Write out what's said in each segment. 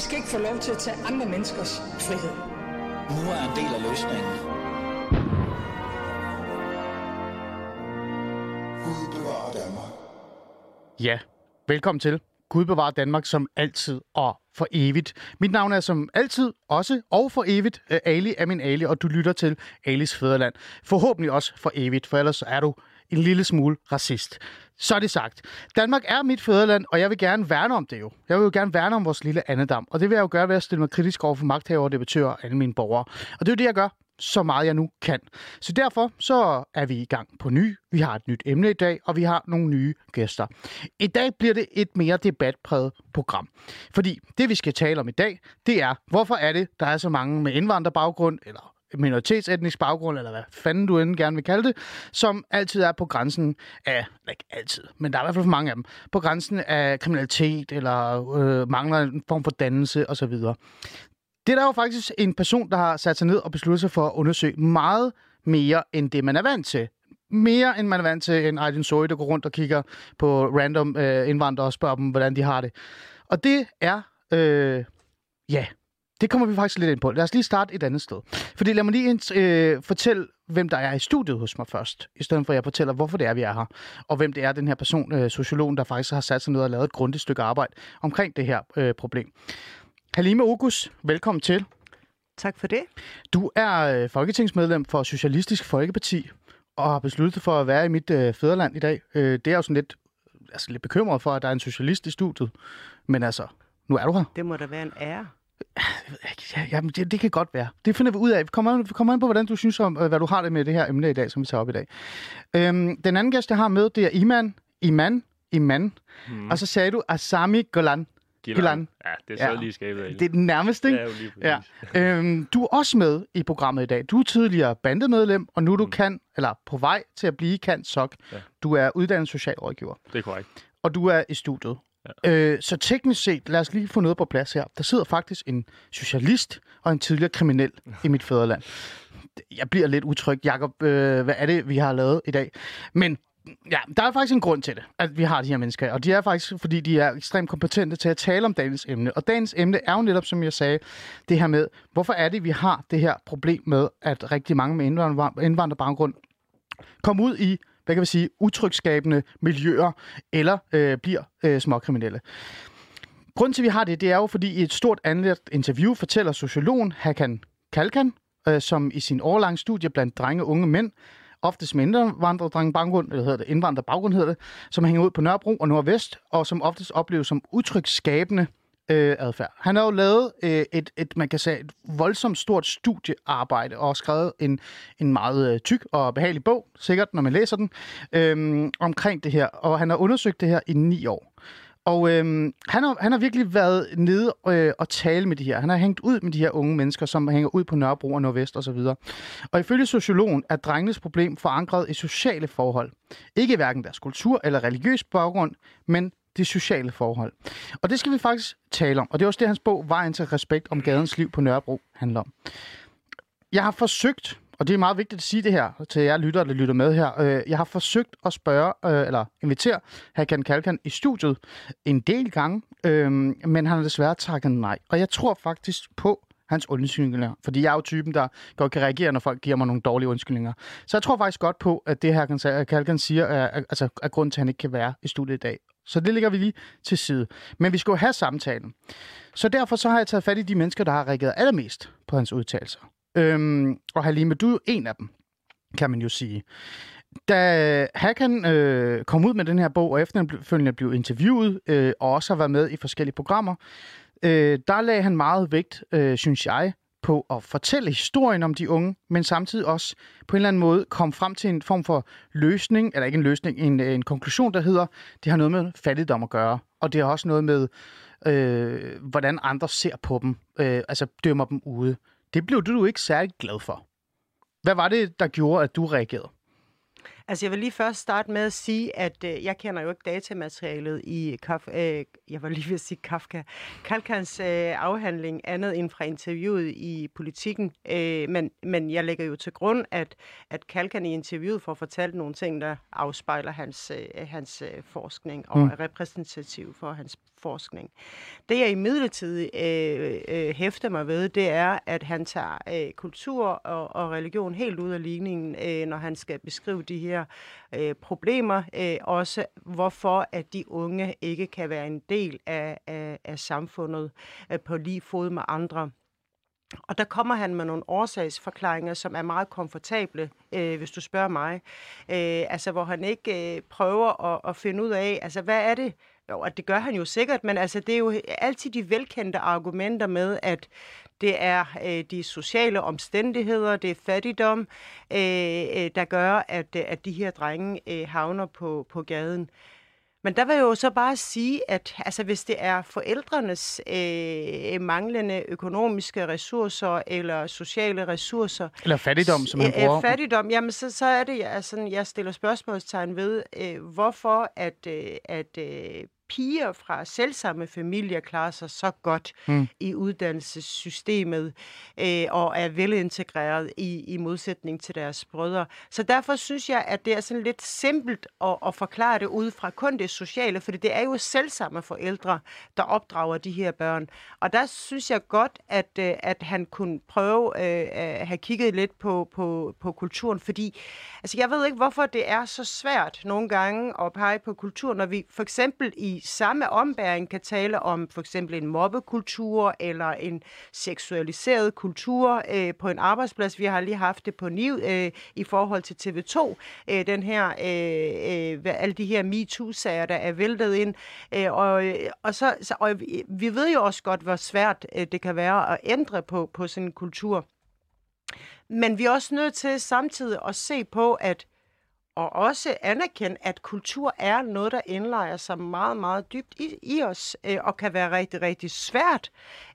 I skal ikke få lov til at tage andre menneskers frihed. Nu er en del af løsningen. Gud bevarer Danmark. Ja, velkommen til. Gud bevarer Danmark som altid og for evigt. Mit navn er som altid også og for evigt øh, Ali er min Ali, og du lytter til Alis Fæderland. Forhåbentlig også for evigt, for ellers er du en lille smule racist. Så er det sagt. Danmark er mit fædreland, og jeg vil gerne værne om det jo. Jeg vil jo gerne værne om vores lille andedam, og det vil jeg jo gøre ved at stille mig kritisk over for magthavere, debattører og alle mine borgere. Og det er jo det, jeg gør så meget jeg nu kan. Så derfor så er vi i gang på ny. Vi har et nyt emne i dag, og vi har nogle nye gæster. I dag bliver det et mere debatpræget program. Fordi det, vi skal tale om i dag, det er, hvorfor er det, der er så mange med indvandrerbaggrund, eller minoritetsetnisk baggrund, eller hvad fanden du end gerne vil kalde det, som altid er på grænsen af, ikke altid, men der er i hvert fald for mange af dem, på grænsen af kriminalitet, eller øh, mangler en form for dannelse osv. Det er der jo faktisk en person, der har sat sig ned og besluttet sig for at undersøge meget mere end det, man er vant til. Mere end man er vant til en Aydin Soy, der går rundt og kigger på random øh, indvandrere og spørger dem, hvordan de har det. Og det er, øh, ja, det kommer vi faktisk lidt ind på. Lad os lige starte et andet sted. Fordi lad mig lige øh, fortælle, hvem der er i studiet hos mig først, i stedet for at jeg fortæller, hvorfor det er, vi er her, og hvem det er, den her person, øh, sociologen, der faktisk har sat sig ned og lavet et grundigt stykke arbejde omkring det her øh, problem. Halime Ogus, velkommen til. Tak for det. Du er øh, folketingsmedlem for Socialistisk Folkeparti og har besluttet for at være i mit øh, fædreland i dag. Øh, det er jo sådan lidt, altså lidt bekymret for, at der er en socialist i studiet. Men altså, nu er du her. Det må da være en ære. Ja, jamen, det, det kan godt være. Det finder vi ud af. Vi kommer, an, vi kommer an på, hvordan du synes om, øh, hvad du har det med det her emne i dag, som vi tager op i dag. Øhm, den anden gæst, jeg har med, det er Iman. Iman. Iman. Mm. Og så sagde du Asami Golan. Gilan. Ja, det er så ja. lige skabet af. Det er den nærmeste, ikke? Det er jo lige ja. øhm, Du er også med i programmet i dag. Du er tidligere bandemedlem, og nu er du mm. kan, eller på vej til at blive kan sok. Ja. Du er uddannet socialrådgiver. Det er korrekt. Og du er i studiet. Ja. Øh, så teknisk set, lad os lige få noget på plads her. Der sidder faktisk en socialist og en tidligere kriminel i mit fædreland. Jeg bliver lidt utryg, Jakob. Øh, hvad er det, vi har lavet i dag? Men ja, der er faktisk en grund til det, at vi har de her mennesker. Og de er faktisk, fordi de er ekstremt kompetente til at tale om dagens emne. Og dagens emne er jo netop, som jeg sagde, det her med, hvorfor er det, vi har det her problem med, at rigtig mange med indvandrerbaggrund kommer ud i hvad kan vi sige, utrygskabende miljøer, eller øh, bliver øh, småkriminelle. Grunden til, at vi har det, det er jo, fordi i et stort andet interview fortæller sociologen Hakan Kalkan, øh, som i sin årlange studie blandt drenge og unge mænd, oftest med indvandrerdrengebaggrund, eller hedder det, indvandrerbaggrund hedder det, som hænger ud på Nørrebro og Nordvest, og som oftest opleves som utrygskabende øh, adfærd. Han har jo lavet øh, et, et, man kan sige, et voldsomt stort studiearbejde og skrevet en, en meget øh, tyk og behagelig bog, sikkert når man læser den, øh, omkring det her. Og han har undersøgt det her i ni år. Og øh, han, har, han har virkelig været nede øh, og tale med de her. Han har hængt ud med de her unge mennesker, som hænger ud på Nørrebro og Nordvest osv. Og, og ifølge sociologen er drengenes problem forankret i sociale forhold. Ikke hverken deres kultur eller religiøs baggrund, men de sociale forhold. Og det skal vi faktisk tale om. Og det er også det, hans bog Vejen til respekt om gadens liv på Nørrebro handler om. Jeg har forsøgt, og det er meget vigtigt at sige det her til jer lyttere, der lytter med her. Øh, jeg har forsøgt at spørge, øh, eller invitere Hakan Kalkan i studiet en del gange, øh, men han har desværre takket nej. Og jeg tror faktisk på, hans undskyldninger. Fordi jeg er jo typen, der godt kan reagere, når folk giver mig nogle dårlige undskyldninger. Så jeg tror faktisk godt på, at det her, Kalkan siger, er, er, altså, er grund til, at han ikke kan være i studiet i dag. Så det ligger vi lige til side. Men vi skal jo have samtalen. Så derfor så har jeg taget fat i de mennesker, der har reageret allermest på hans udtalelser. Øhm, og Halime, du er en af dem, kan man jo sige. Da Hakan øh, kom ud med den her bog, og efterfølgende blev interviewet, øh, og også har været med i forskellige programmer, øh, der lagde han meget vægt, øh, synes jeg, på at fortælle historien om de unge, men samtidig også på en eller anden måde komme frem til en form for løsning, eller ikke en løsning, en, øh, en konklusion, der hedder, det har noget med fattigdom at gøre, og det har også noget med, øh, hvordan andre ser på dem, øh, altså dømmer dem ude. Det blev du ikke særlig glad for. Hvad var det, der gjorde, at du reagerede? Altså, jeg vil lige først starte med at sige, at øh, jeg kender jo ikke datamaterialet i Kaf øh, jeg var lige ved at sige Kafka, Kalkans øh, afhandling andet end fra interviewet i politikken, øh, men, men jeg lægger jo til grund, at, at Kalkan i interviewet får fortalt nogle ting, der afspejler hans, øh, hans øh, forskning og mm. er repræsentativ for hans forskning. Det jeg i midlertid øh, øh, hæfter mig ved, det er, at han tager øh, kultur og, og religion helt ud af ligningen, øh, når han skal beskrive de her øh, problemer. Øh, også hvorfor, at de unge ikke kan være en del af, af, af samfundet øh, på lige fod med andre. Og der kommer han med nogle årsagsforklaringer, som er meget komfortable, øh, hvis du spørger mig. Øh, altså, hvor han ikke øh, prøver at, at finde ud af, altså, hvad er det, jo, og det gør han jo sikkert, men altså, det er jo altid de velkendte argumenter med, at det er øh, de sociale omstændigheder, det er fattigdom, øh, øh, der gør, at, at de her drenge øh, havner på, på gaden. Men der vil jeg jo så bare sige, at altså, hvis det er forældrenes øh, manglende økonomiske ressourcer eller sociale ressourcer... Eller fattigdom, som man bruger. Øh, fattigdom, jamen så, så er det, jeg, sådan, jeg stiller spørgsmålstegn ved, øh, hvorfor at, øh, at øh, piger fra selvsamme familier klarer sig så godt mm. i uddannelsessystemet øh, og er velintegreret i, i modsætning til deres brødre. Så derfor synes jeg, at det er sådan lidt simpelt at, at forklare det ud fra kun det sociale, for det er jo selvsamme forældre, der opdrager de her børn. Og der synes jeg godt, at, øh, at han kunne prøve øh, at have kigget lidt på, på, på kulturen, fordi altså, jeg ved ikke, hvorfor det er så svært nogle gange at pege på kultur, når vi for eksempel i samme ombæring kan tale om for eksempel en mobbekultur eller en seksualiseret kultur øh, på en arbejdsplads. Vi har lige haft det på NIV øh, i forhold til TV2. Øh, den her, øh, øh, alle de her MeToo-sager, der er væltet ind. Øh, og, øh, og, så, så, og vi ved jo også godt, hvor svært øh, det kan være at ændre på, på sådan en kultur. Men vi er også nødt til samtidig at se på, at og også anerkende, at kultur er noget, der indlejer sig meget, meget dybt i, i os, øh, og kan være rigtig, rigtig svært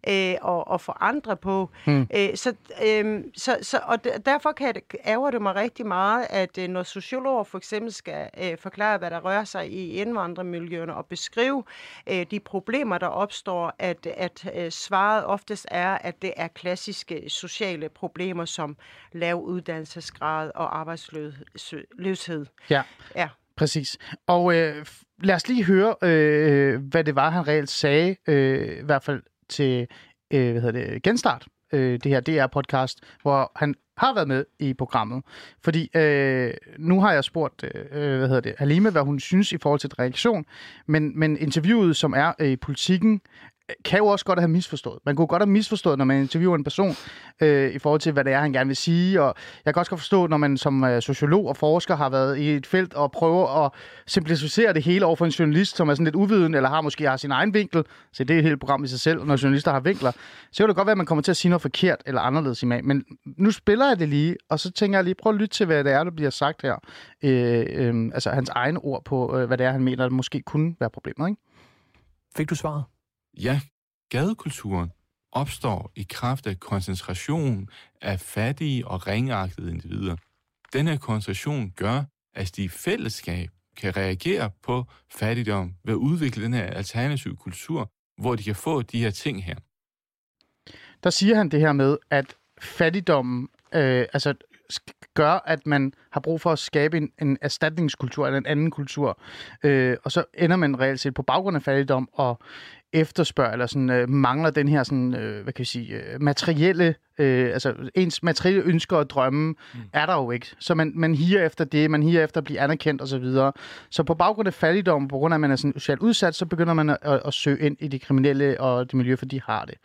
øh, at, at forandre på. Hmm. Øh, så, øh, så, så, og derfor kan det, ærger det mig rigtig meget, at øh, når sociologer for eksempel skal øh, forklare, hvad der rører sig i indvandrermiljøerne, og beskrive øh, de problemer, der opstår, at, at øh, svaret oftest er, at det er klassiske sociale problemer, som lav uddannelsesgrad og arbejdsløshed. Ja. ja. Præcis. Og øh, lad os lige høre, øh, hvad det var, han reelt sagde, øh, i hvert fald til øh, hvad hedder det, Genstart, øh, det her DR-podcast, hvor han har været med i programmet. Fordi øh, nu har jeg spurgt, øh, hvad hedder det, Halime, hvad hun synes i forhold til reaktion, men, men interviewet, som er øh, i øh, politikken, kan jo også godt have misforstået. Man kunne godt have misforstået, når man interviewer en person øh, i forhold til, hvad det er, han gerne vil sige. Og jeg kan også godt forstå, når man som øh, sociolog og forsker har været i et felt og prøver at simplificere det hele over for en journalist, som er sådan lidt uviden, eller har måske har sin egen vinkel. Så det er et helt program i sig selv, når journalister har vinkler. Så kan det godt være, at man kommer til at sige noget forkert eller anderledes i mag. Men nu spiller jeg det lige, og så tænker jeg lige, prøv at lytte til, hvad det er, der bliver sagt her. Øh, øh, altså hans egne ord på, øh, hvad det er, han mener, der måske kunne være problemet. Ikke? Fik du svaret? Ja, gadekulturen opstår i kraft af koncentration af fattige og ringeagtede individer. Denne koncentration gør, at de i fællesskab kan reagere på fattigdom ved at udvikle den her alternative kultur, hvor de kan få de her ting her. Der siger han det her med, at fattigdommen, øh, altså gør, at man har brug for at skabe en, en erstatningskultur eller en anden kultur. Øh, og så ender man reelt set på baggrund af fattigdom og efterspørger, eller sådan, øh, mangler den her sådan, øh, hvad kan vi sige, øh, materielle, øh, altså ens materielle ønsker og drømme, mm. er der jo ikke. Så man, man higer efter det, man higer efter at blive anerkendt osv. Så, videre. så på baggrund af fattigdom, på grund af, at man er sådan socialt udsat, så begynder man at, at, at søge ind i de kriminelle og det miljø, for de har det.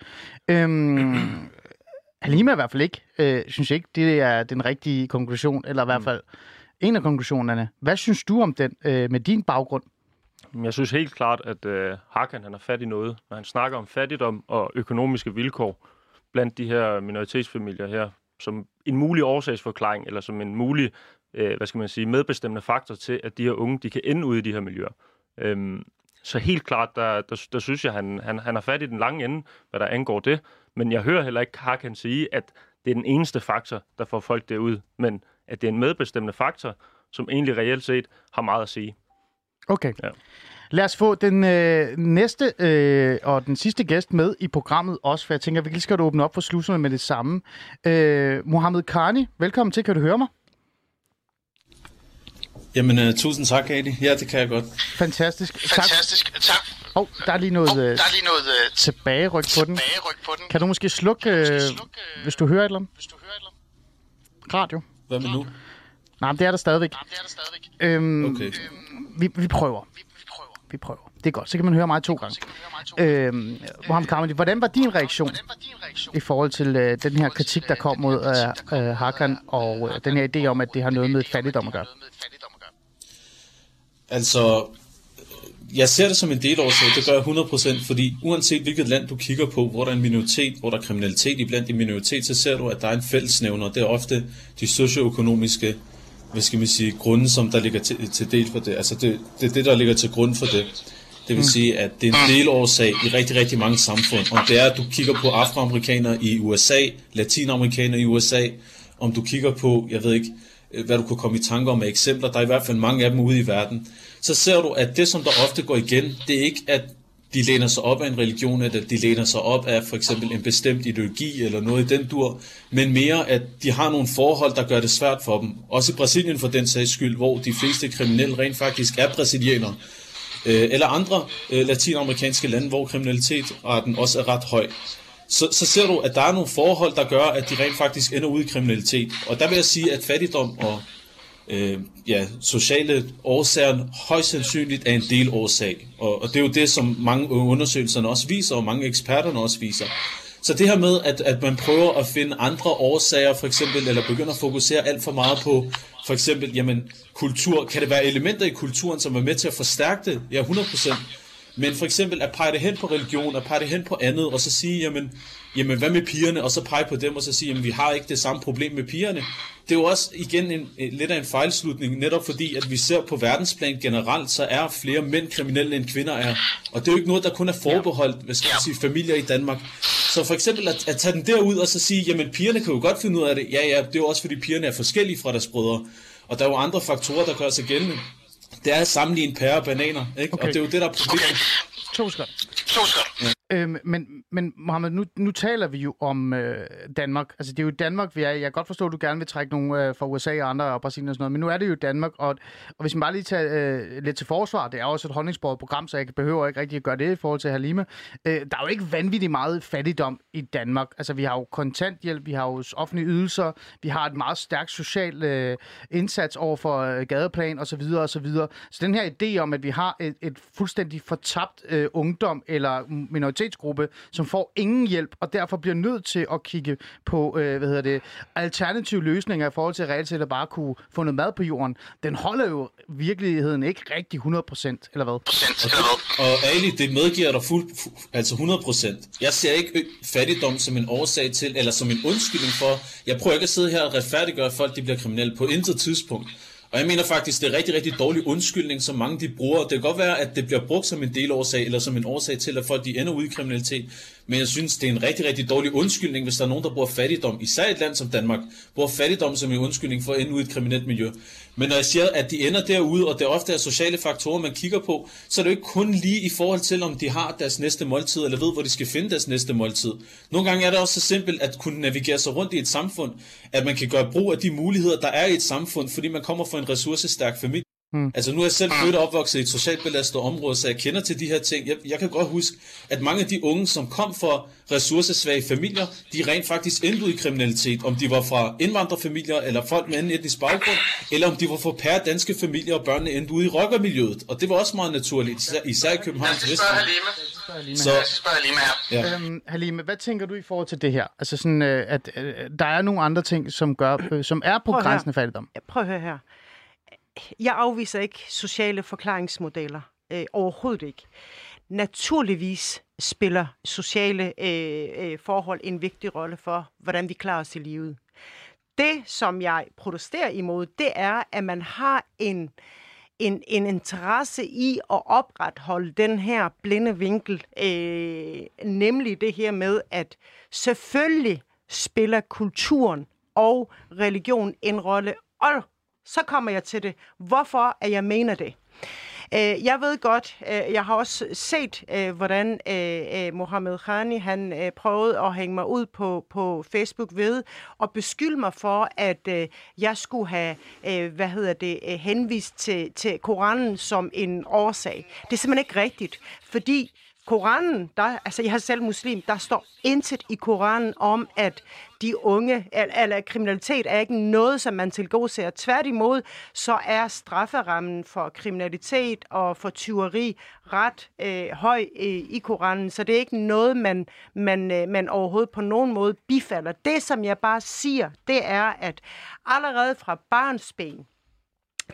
Øhm, Halima i hvert fald ikke, øh, synes ikke, det er den rigtige konklusion, eller i hvert mm. fald en af konklusionerne. Hvad synes du om den øh, med din baggrund? Jeg synes helt klart, at øh, Hakan han er fat i noget, når han snakker om fattigdom og økonomiske vilkår blandt de her minoritetsfamilier her, som en mulig årsagsforklaring, eller som en mulig, øh, hvad skal man sige, medbestemmende faktor til, at de her unge, de kan ende ud i de her miljøer. Øhm, så helt klart, der, der, der synes jeg, han, han, han er fat i den lange ende, hvad der angår det. Men jeg hører heller ikke Hakan sige, at det er den eneste faktor, der får folk derud, men at det er en medbestemmende faktor, som egentlig reelt set har meget at sige. Okay. Ja. Lad os få den øh, næste øh, og den sidste gæst med i programmet også, for jeg tænker, at vi lige skal åbne op for sluserne med det samme. Øh, Mohammed Karni, velkommen til. Kan du høre mig? Jamen, uh, tusind tak, Adi. Ja, det kan jeg godt. Fantastisk. Fantastisk. Tak. Åh, oh, der er lige noget Oh, der er lige noget uh, tilbageryk på den. tilbageryk på den. Kan du måske slukke, øh, hvis du hører et eller andet? Hvis du hører et eller andet. Radio? Hvad med nu? Nej, men det er der stadigvæk. Det er der stadigvæk. Øhm, Okay. Vi, vi prøver. Vi, vi prøver. Vi prøver. Det er godt. Så kan man høre mig to gange. Øhm, hvordan var din reaktion Hvordan var din reaktion? i forhold til øh, den her kritik, der kom mod øh, øh, Hakan, og øh, den her idé om, at det har noget med fattigdom at gøre? Noget med fattigdom at gøre. Altså, jeg ser det som en delårsag, det gør jeg 100%, fordi uanset hvilket land du kigger på, hvor der er en minoritet, hvor der er kriminalitet iblandt en minoritet, så ser du, at der er en fællesnævner. Det er ofte de socioøkonomiske hvad skal man sige, grunde, som der ligger til, til del for det. Altså det, det er det, der ligger til grund for det. Det vil sige, at det er en delårsag i rigtig, rigtig mange samfund. Om det er, at du kigger på afroamerikanere i USA, latinamerikanere i USA, om du kigger på, jeg ved ikke, øh, hvad du kunne komme i tanke om af eksempler, der er i hvert fald mange af dem ude i verden, så ser du, at det, som der ofte går igen, det er ikke, at de læner sig op af en religion, eller de læner sig op af for eksempel en bestemt ideologi, eller noget i den dur, men mere, at de har nogle forhold, der gør det svært for dem. Også i Brasilien for den sags skyld, hvor de fleste kriminelle rent faktisk er brasilianere, øh, eller andre øh, latinamerikanske lande, hvor kriminalitetsraten også er ret høj. Så, så ser du, at der er nogle forhold, der gør, at de rent faktisk ender ud i kriminalitet. Og der vil jeg sige, at fattigdom og øh, ja, sociale årsager højst sandsynligt er en del årsag. Og, og det er jo det, som mange undersøgelserne også viser, og mange eksperterne også viser. Så det her med, at, at man prøver at finde andre årsager, for eksempel, eller begynder at fokusere alt for meget på, for eksempel, jamen, kultur. Kan det være elementer i kulturen, som er med til at forstærke det? Ja, 100%. Men for eksempel at pege det hen på religion, at pege det hen på andet, og så sige, jamen, jamen hvad med pigerne, og så pege på dem, og så sige, jamen vi har ikke det samme problem med pigerne. Det er jo også igen en, lidt af en fejlslutning, netop fordi, at vi ser på verdensplan generelt, så er flere mænd kriminelle end kvinder er. Og det er jo ikke noget, der kun er forbeholdt, hvad skal jeg sige, familier i Danmark. Så for eksempel at, at tage den derud og så sige, jamen pigerne kan jo godt finde ud af det. Ja, ja, det er jo også fordi pigerne er forskellige fra deres brødre. Og der er jo andre faktorer, der gør sig gældende. Det er at sammenligne pærer og bananer, ikke? Okay. Og det er jo det, der er problemet. To sekunder. To sekunder. Øhm, men, men Mohammed, nu, nu taler vi jo om øh, Danmark. Altså, det er jo Danmark, vi er. Jeg kan godt forstå, at du gerne vil trække nogle øh, fra USA og andre og Brasilien og sådan noget, men nu er det jo Danmark, og, og hvis man bare lige tager øh, lidt til forsvar, det er også et håndlingsbordet program, så jeg behøver ikke rigtig at gøre det i forhold til Halima. Øh, der er jo ikke vanvittigt meget fattigdom i Danmark. Altså, vi har jo kontanthjælp, vi har jo offentlige ydelser, vi har et meget stærkt social øh, indsats over for øh, gadeplan osv. Så, videre, og så, videre. så den her idé om, at vi har et, et fuldstændig fortabt øh, ungdom eller minoritetsgruppe, som får ingen hjælp, og derfor bliver nødt til at kigge på øh, hvad hedder det, alternative løsninger i forhold til reelt set at bare kunne få noget mad på jorden, den holder jo virkeligheden ikke rigtig 100%, eller hvad? Procent, eller hvad? Og Ali, det medgiver dig fuld, fu, altså 100%. Jeg ser ikke fattigdom som en årsag til, eller som en undskyldning for, jeg prøver ikke at sidde her og retfærdiggøre, at folk de bliver kriminelle på intet tidspunkt. Og jeg mener faktisk, det er en rigtig, rigtig dårlig undskyldning, som mange de bruger. Det kan godt være, at det bliver brugt som en delårsag, eller som en årsag til, at folk de ender ud i kriminalitet. Men jeg synes, det er en rigtig, rigtig dårlig undskyldning, hvis der er nogen, der bruger fattigdom, især i et land som Danmark, bruger fattigdom som en undskyldning for at ende ud i et kriminelt miljø. Men når jeg siger, at de ender derude, og det ofte er sociale faktorer, man kigger på, så er det jo ikke kun lige i forhold til, om de har deres næste måltid, eller ved, hvor de skal finde deres næste måltid. Nogle gange er det også så simpelt at kunne navigere sig rundt i et samfund, at man kan gøre brug af de muligheder, der er i et samfund, fordi man kommer fra en ressourcestærk familie. Hmm. Altså nu er jeg selv født og opvokset i et socialt belastet område, så jeg kender til de her ting. Jeg, jeg kan godt huske, at mange af de unge, som kom fra ressourcesvage familier, de rent faktisk endte ud i kriminalitet. Om de var fra indvandrerfamilier, eller folk med anden etnisk baggrund, eller om de var fra pære danske familier, og børnene endte ude i rockermiljøet. Og det var også meget naturligt, især, især i København. Jeg skal spørge Halime. Så, Jeg skal spørge Halime her. ja. Øhm, Halime, hvad tænker du i forhold til det her? Altså sådan, øh, at øh, der er nogle andre ting, som, gør, øh, som er på grænsen af fattigdom. Prøv at høre her. Jeg afviser ikke sociale forklaringsmodeller. Øh, overhovedet ikke. Naturligvis spiller sociale øh, øh, forhold en vigtig rolle for, hvordan vi klarer os i livet. Det, som jeg protesterer imod, det er, at man har en, en, en interesse i at opretholde den her blinde vinkel, øh, nemlig det her med, at selvfølgelig spiller kulturen og religion en rolle, og så kommer jeg til det. Hvorfor er jeg mener det? Øh, jeg ved godt, øh, jeg har også set, øh, hvordan Mohammed Khani han prøvede at hænge mig ud på, på Facebook ved og beskylde mig for, at jeg skulle have, hvad hedder det, henvist til, til Koranen som en årsag. Det er simpelthen ikke rigtigt, fordi Koranen, der, altså jeg er selv muslim, der står intet i Koranen om, at de unge, eller, eller kriminalitet er ikke noget, som man tilgodeser. Tværtimod, så er strafferammen for kriminalitet og for tyveri ret øh, høj øh, i Koranen, så det er ikke noget, man, man, øh, man overhovedet på nogen måde bifalder. Det, som jeg bare siger, det er, at allerede fra barnsben,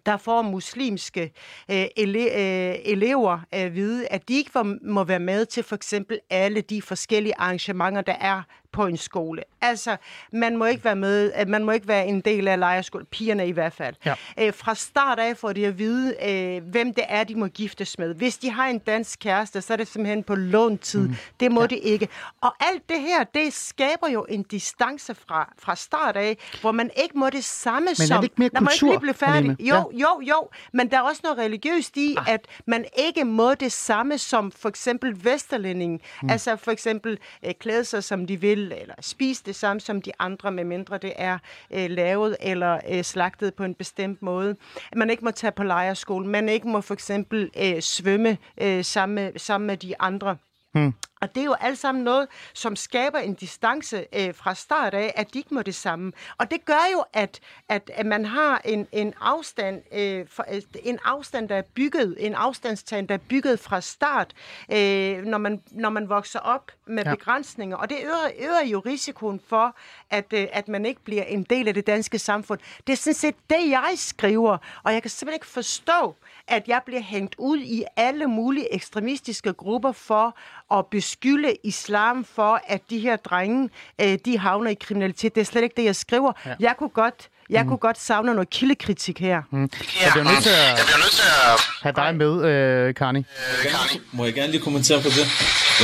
der får muslimske øh, ele, øh, elever øh, at vide, at de ikke må være med til for eksempel alle de forskellige arrangementer, der er på en skole. Altså, man må ikke være med, man må ikke være en del af lejerskole, pigerne i hvert fald. Ja. Æ, øh, fra start af får de at vide, øh, hvem det er, de må giftes med. Hvis de har en dansk kæreste, så er det simpelthen på låntid. Mm. Det må ja. det ikke. Og alt det her, det skaber jo en distance fra, fra start af, hvor man ikke må det samme men som... Men er det ikke mere kultur? Man ikke blive færdig. Jo, ja. jo, jo. Men der er også noget religiøst i, ah. at man ikke må det samme som for eksempel vesterlænding. Mm. Altså for eksempel øh, klæde sig, som de vil, eller spise det samme som de andre, medmindre det er øh, lavet eller øh, slagtet på en bestemt måde. Man ikke må tage på lejerskole. Man ikke må for eksempel øh, svømme øh, sammen, sammen med de andre. Hmm. Og det er jo alt sammen noget, som skaber en distance øh, fra start af, at de ikke må det samme. Og det gør jo, at, at, at man har en, en afstand, øh, for, øh, en afstand, der er bygget, en afstandstagen, der er bygget fra start, øh, når, man, når man vokser op med ja. begrænsninger. Og det øger, øger jo risikoen for, at, øh, at man ikke bliver en del af det danske samfund. Det er sådan set det, jeg skriver, og jeg kan simpelthen ikke forstå, at jeg bliver hængt ud i alle mulige ekstremistiske grupper for at beskylde islam for, at de her drenge, øh, de havner i kriminalitet. Det er slet ikke det, jeg skriver. Ja. Jeg kunne godt jeg mm. kunne godt savne noget kildekritik her. Mm. Jeg bliver nødt til at, jeg bliver nødt til at have dig med, øh, Karni. Øh, Karni. Må jeg gerne lige kommentere på det?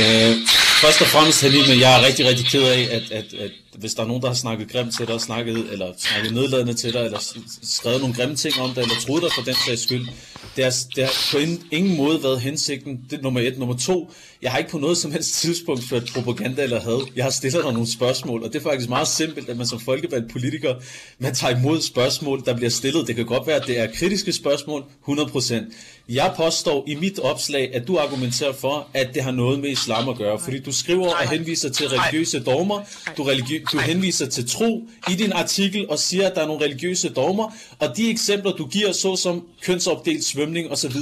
Øh, først og fremmest, Halime, jeg er rigtig, rigtig ked af, at, at, at hvis der er nogen, der har snakket grimt til dig, snakket, eller snakket nedladende til dig, eller skrevet nogle grimme ting om dig, eller troet dig for den sags skyld, det har, det har på ingen måde været hensigten. Det er nummer et. Nummer to, jeg har ikke på noget som helst tidspunkt ført propaganda eller had. Jeg har stillet dig nogle spørgsmål, og det er faktisk meget simpelt, at man som folkevalgt politiker, man tager imod spørgsmål, der bliver stillet. Det kan godt være, at det er kritiske spørgsmål, 100%. Jeg påstår i mit opslag, at du argumenterer for, at det har noget med islam at gøre, fordi du skriver og henviser til religiøse dogmer, du, religi- du henviser til tro i din artikel og siger, at der er nogle religiøse dogmer, og de eksempler, du giver, såsom kønsopdelt svømning osv.,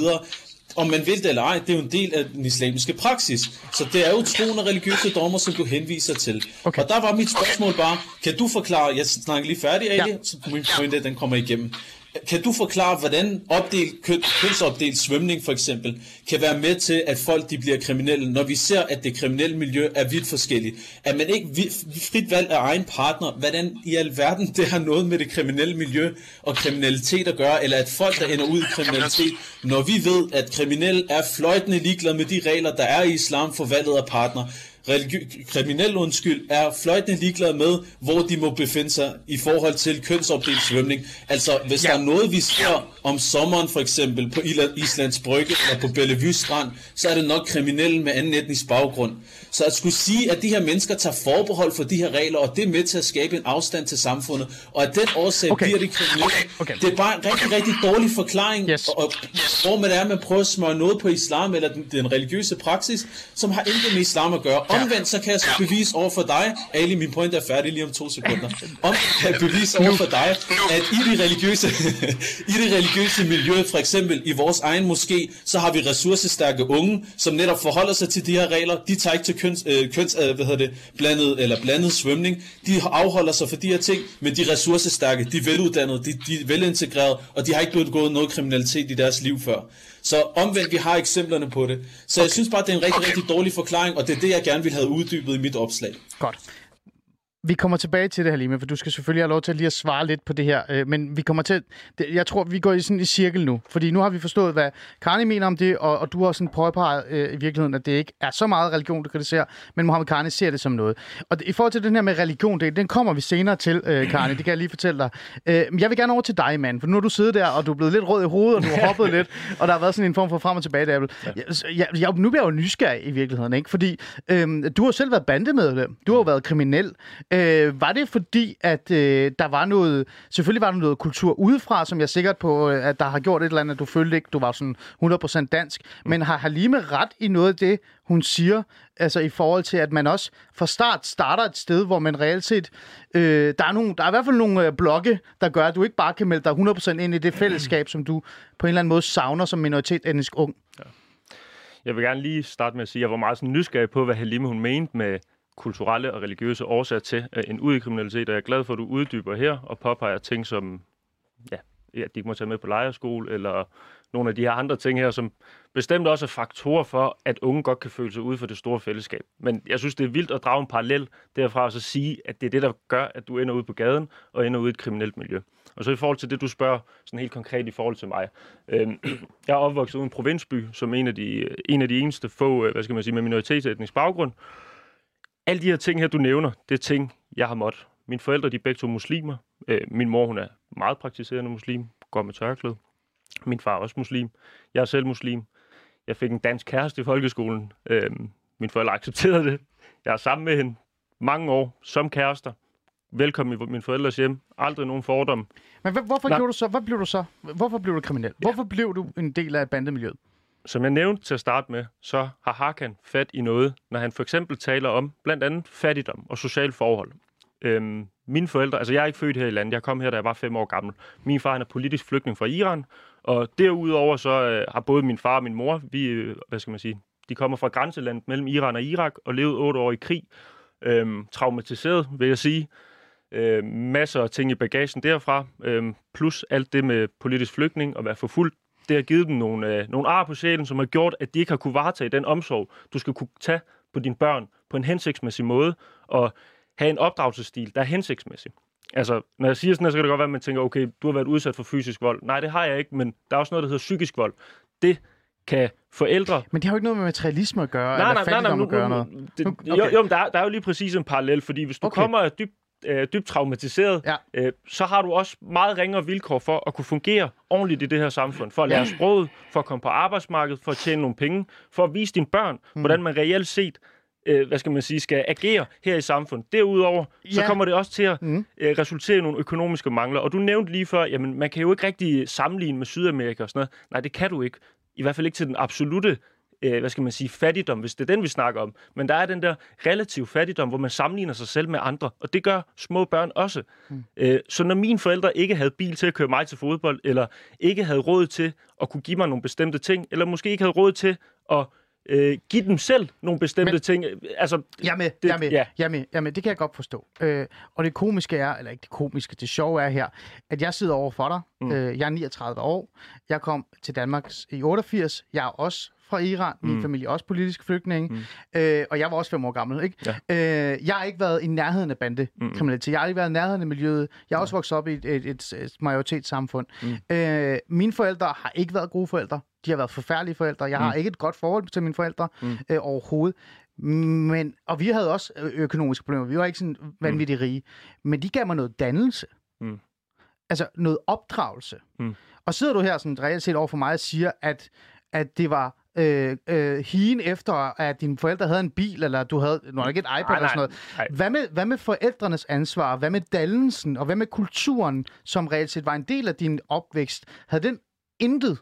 om man vil det eller ej, det er jo en del af den islamiske praksis. Så det er jo troen og religiøse dommer, som du henviser til. Okay. Og der var mit spørgsmål bare, kan du forklare, jeg snakker lige færdig af ja. det, så min pointe, den kommer igennem. Kan du forklare, hvordan opdelt, køn, kønsopdelt svømning for eksempel kan være med til, at folk de bliver kriminelle, når vi ser, at det kriminelle miljø er vidt forskelligt? At man ikke frit valg af egen partner, hvordan i alverden det har noget med det kriminelle miljø og kriminalitet at gøre, eller at folk, der ender ud i kriminalitet, når vi ved, at kriminelle er fløjtende ligeglade med de regler, der er i islam for valget af partner, religi- kriminel undskyld, er fløjtende ligeglade med, hvor de må befinde sig i forhold til kønsopdelt svømning. Altså, hvis ja. der er noget, vi ser om sommeren for eksempel på Islands Brygge eller på Bellevue Strand, så er det nok kriminelle med anden etnisk baggrund. Så at skulle sige, at de her mennesker tager forbehold for de her regler, og det er med til at skabe en afstand til samfundet, og at den årsag okay. bliver det kriminelle, okay. det er bare en rigtig, rigtig dårlig forklaring, yes. og, hvor man er, at man prøver at smøre noget på islam, eller den, den religiøse praksis, som har intet med islam at gøre. Omvendt, så kan jeg bevise over for dig, Ali, min point er færdig lige om to sekunder, om kan jeg bevise over for dig, at i det religiøse, i det religiøse miljø, for eksempel i vores egen moské, så har vi ressourcestærke unge, som netop forholder sig til de her regler, de tager ikke til køns, øh, køns øh, hvad hedder det, blandet, eller blandet svømning, de afholder sig for de her ting, men de er ressourcestærke, de er veluddannede, de, de er velintegrerede, og de har ikke begået noget kriminalitet i deres liv før. Så omvendt, vi har eksemplerne på det. Så okay. jeg synes bare, det er en rigtig, okay. rigtig dårlig forklaring, og det er det, jeg gerne vil have uddybet i mit opslag. Godt. Vi kommer tilbage til det, Halime, for du skal selvfølgelig have lov til lige at svare lidt på det her. Øh, men vi kommer til... Jeg tror, vi går i sådan i cirkel nu. Fordi nu har vi forstået, hvad Karni mener om det, og, og du har sådan påpeget øh, i virkeligheden, at det ikke er så meget religion, du kritiserer, men Mohammed Karni ser det som noget. Og i forhold til den her med religion, det, den kommer vi senere til, øh, Karni. Det kan jeg lige fortælle dig. Øh, men jeg vil gerne over til dig, mand. For nu har du siddet der, og du er blevet lidt rød i hovedet, og du har hoppet lidt, og der har været sådan en form for frem og tilbage, der. Ja. Jeg, jeg, nu bliver jeg jo nysgerrig i virkeligheden, ikke? Fordi øh, du har selv været bandemedlem. Du har jo været kriminel. Øh, var det fordi, at øh, der var noget, selvfølgelig var der noget kultur udefra, som jeg er sikker på, øh, at der har gjort et eller andet, at du følte ikke, du var sådan 100% dansk. Men har Halime ret i noget af det, hun siger, altså i forhold til, at man også fra start starter et sted, hvor man reelt set, øh, der, er nogle, der er i hvert fald nogle øh, blokke, der gør, at du ikke bare kan melde dig 100% ind i det fællesskab, som du på en eller anden måde savner som minoritet etnisk ung. Ja. Jeg vil gerne lige starte med at sige, at jeg var meget sådan nysgerrig på, hvad Halime hun mente med kulturelle og religiøse årsager til en ud i kriminalitet, og jeg er glad for, at du uddyber her og påpeger ting som, ja, at de ikke må tage med på lejerskole, eller nogle af de her andre ting her, som bestemt også er faktorer for, at unge godt kan føle sig ude for det store fællesskab. Men jeg synes, det er vildt at drage en parallel derfra og så sige, at det er det, der gør, at du ender ude på gaden og ender ude i et kriminelt miljø. Og så i forhold til det, du spørger sådan helt konkret i forhold til mig. Øh, jeg er opvokset ude i en provinsby, som en af de, en af de eneste få, øh, hvad skal man sige, med minoritetsetnisk baggrund. Alle de her ting her, du nævner, det er ting, jeg har måttet. Mine forældre, de er begge to muslimer. Øh, min mor, hun er meget praktiserende muslim, går med tørklæde. Min far er også muslim. Jeg er selv muslim. Jeg fik en dansk kæreste i folkeskolen. Øh, min forældre accepterede det. Jeg er sammen med hende mange år som kærester. Velkommen i min forældres hjem. Aldrig nogen fordom. Men hvorfor, gjorde du så? Hvad blev du så? Hvorfor blev du kriminel? Ja. Hvorfor blev du en del af bandemiljøet? Som jeg nævnte til at starte med, så har Hakan fat i noget, når han for eksempel taler om blandt andet fattigdom og sociale forhold. Øhm, mine forældre, altså jeg er ikke født her i landet, jeg kom her, da jeg var fem år gammel. Min far han er politisk flygtning fra Iran, og derudover så øh, har både min far og min mor, vi, øh, hvad skal man sige, de kommer fra grænselandet mellem Iran og Irak og levede otte år i krig. Øhm, traumatiseret, vil jeg sige. Øhm, masser af ting i bagagen derfra, Øhm, plus alt det med politisk flygtning og være forfulgt. Det har givet dem nogle, øh, nogle ar på sjælen, som har gjort, at de ikke har kunne varetage den omsorg, du skal kunne tage på dine børn på en hensigtsmæssig måde, og have en opdragelsesstil, der er hensigtsmæssig. Altså, når jeg siger sådan her, så kan det godt være, at man tænker, okay, du har været udsat for fysisk vold. Nej, det har jeg ikke, men der er også noget, der hedder psykisk vold. Det kan forældre... Men det har jo ikke noget med materialisme at gøre, nej, eller nej, nej, nej, nu, at gøre noget. Det, okay. Jo, jo men der, der er jo lige præcis en parallel, fordi hvis du okay. kommer dybt øh, dybt traumatiseret, ja. øh, så har du også meget ringere vilkår for at kunne fungere ordentligt i det her samfund. For at lære sproget, for at komme på arbejdsmarkedet, for at tjene nogle penge, for at vise dine børn, mm. hvordan man reelt set øh, hvad skal man sige, skal agere her i samfundet. Derudover, ja. så kommer det også til at mm. øh, resultere i nogle økonomiske mangler. Og du nævnte lige før, jamen man kan jo ikke rigtig sammenligne med Sydamerika og sådan noget. Nej, det kan du ikke. I hvert fald ikke til den absolute øh, hvad skal man sige, fattigdom, hvis det er den, vi snakker om. Men der er den der relativ fattigdom, hvor man sammenligner sig selv med andre, og det gør små børn også. Mm. Øh, så når mine forældre ikke havde bil til at køre mig til fodbold, eller ikke havde råd til at kunne give mig nogle bestemte ting, eller måske ikke havde råd til at øh, give dem selv nogle bestemte Men, ting. Altså, jeg med, det, jeg med, ja. jeg med, jeg med, det kan jeg godt forstå. Øh, og det komiske er, eller ikke det komiske, det sjove er her, at jeg sidder over for dig. Mm. Øh, jeg er 39 år. Jeg kom til Danmark i 88. Jeg er også fra Iran. Min mm. familie er også politisk flygtning. Mm. Øh, og jeg var også fem år gammel. Ikke? Ja. Øh, jeg har ikke været i nærheden af bandekriminalitet. Mm. Jeg har ikke været i nærheden af miljøet. Jeg har også vokset op i et, et, et, et majoritetssamfund. Mm. Øh, mine forældre har ikke været gode forældre. De har været forfærdelige forældre. Jeg mm. har ikke et godt forhold til mine forældre mm. øh, overhovedet. Men, og vi havde også økonomiske problemer. Vi var ikke sådan vanvittigt mm. rige. Men de gav mig noget dannelse. Mm. Altså noget opdragelse. Mm. Og sidder du her sådan reelt set over for mig og siger, at, at det var øh, øh, higen efter, at dine forældre havde en bil, eller du havde nu ikke et iPad nej, eller sådan noget. Nej. Hvad, med, hvad med forældrenes ansvar? Hvad med dannelsen? Og hvad med kulturen, som reelt set var en del af din opvækst? Havde den intet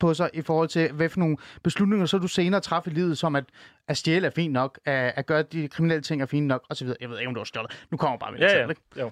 på sig i forhold til, hvad for nogle beslutninger så du senere træffer i livet, som at, at stjæle er fint nok, at, at gøre de kriminelle ting er fint nok, osv. Jeg ved ikke, om du har stjålet. Nu kommer bare med ja, ja. Ikke? Jo.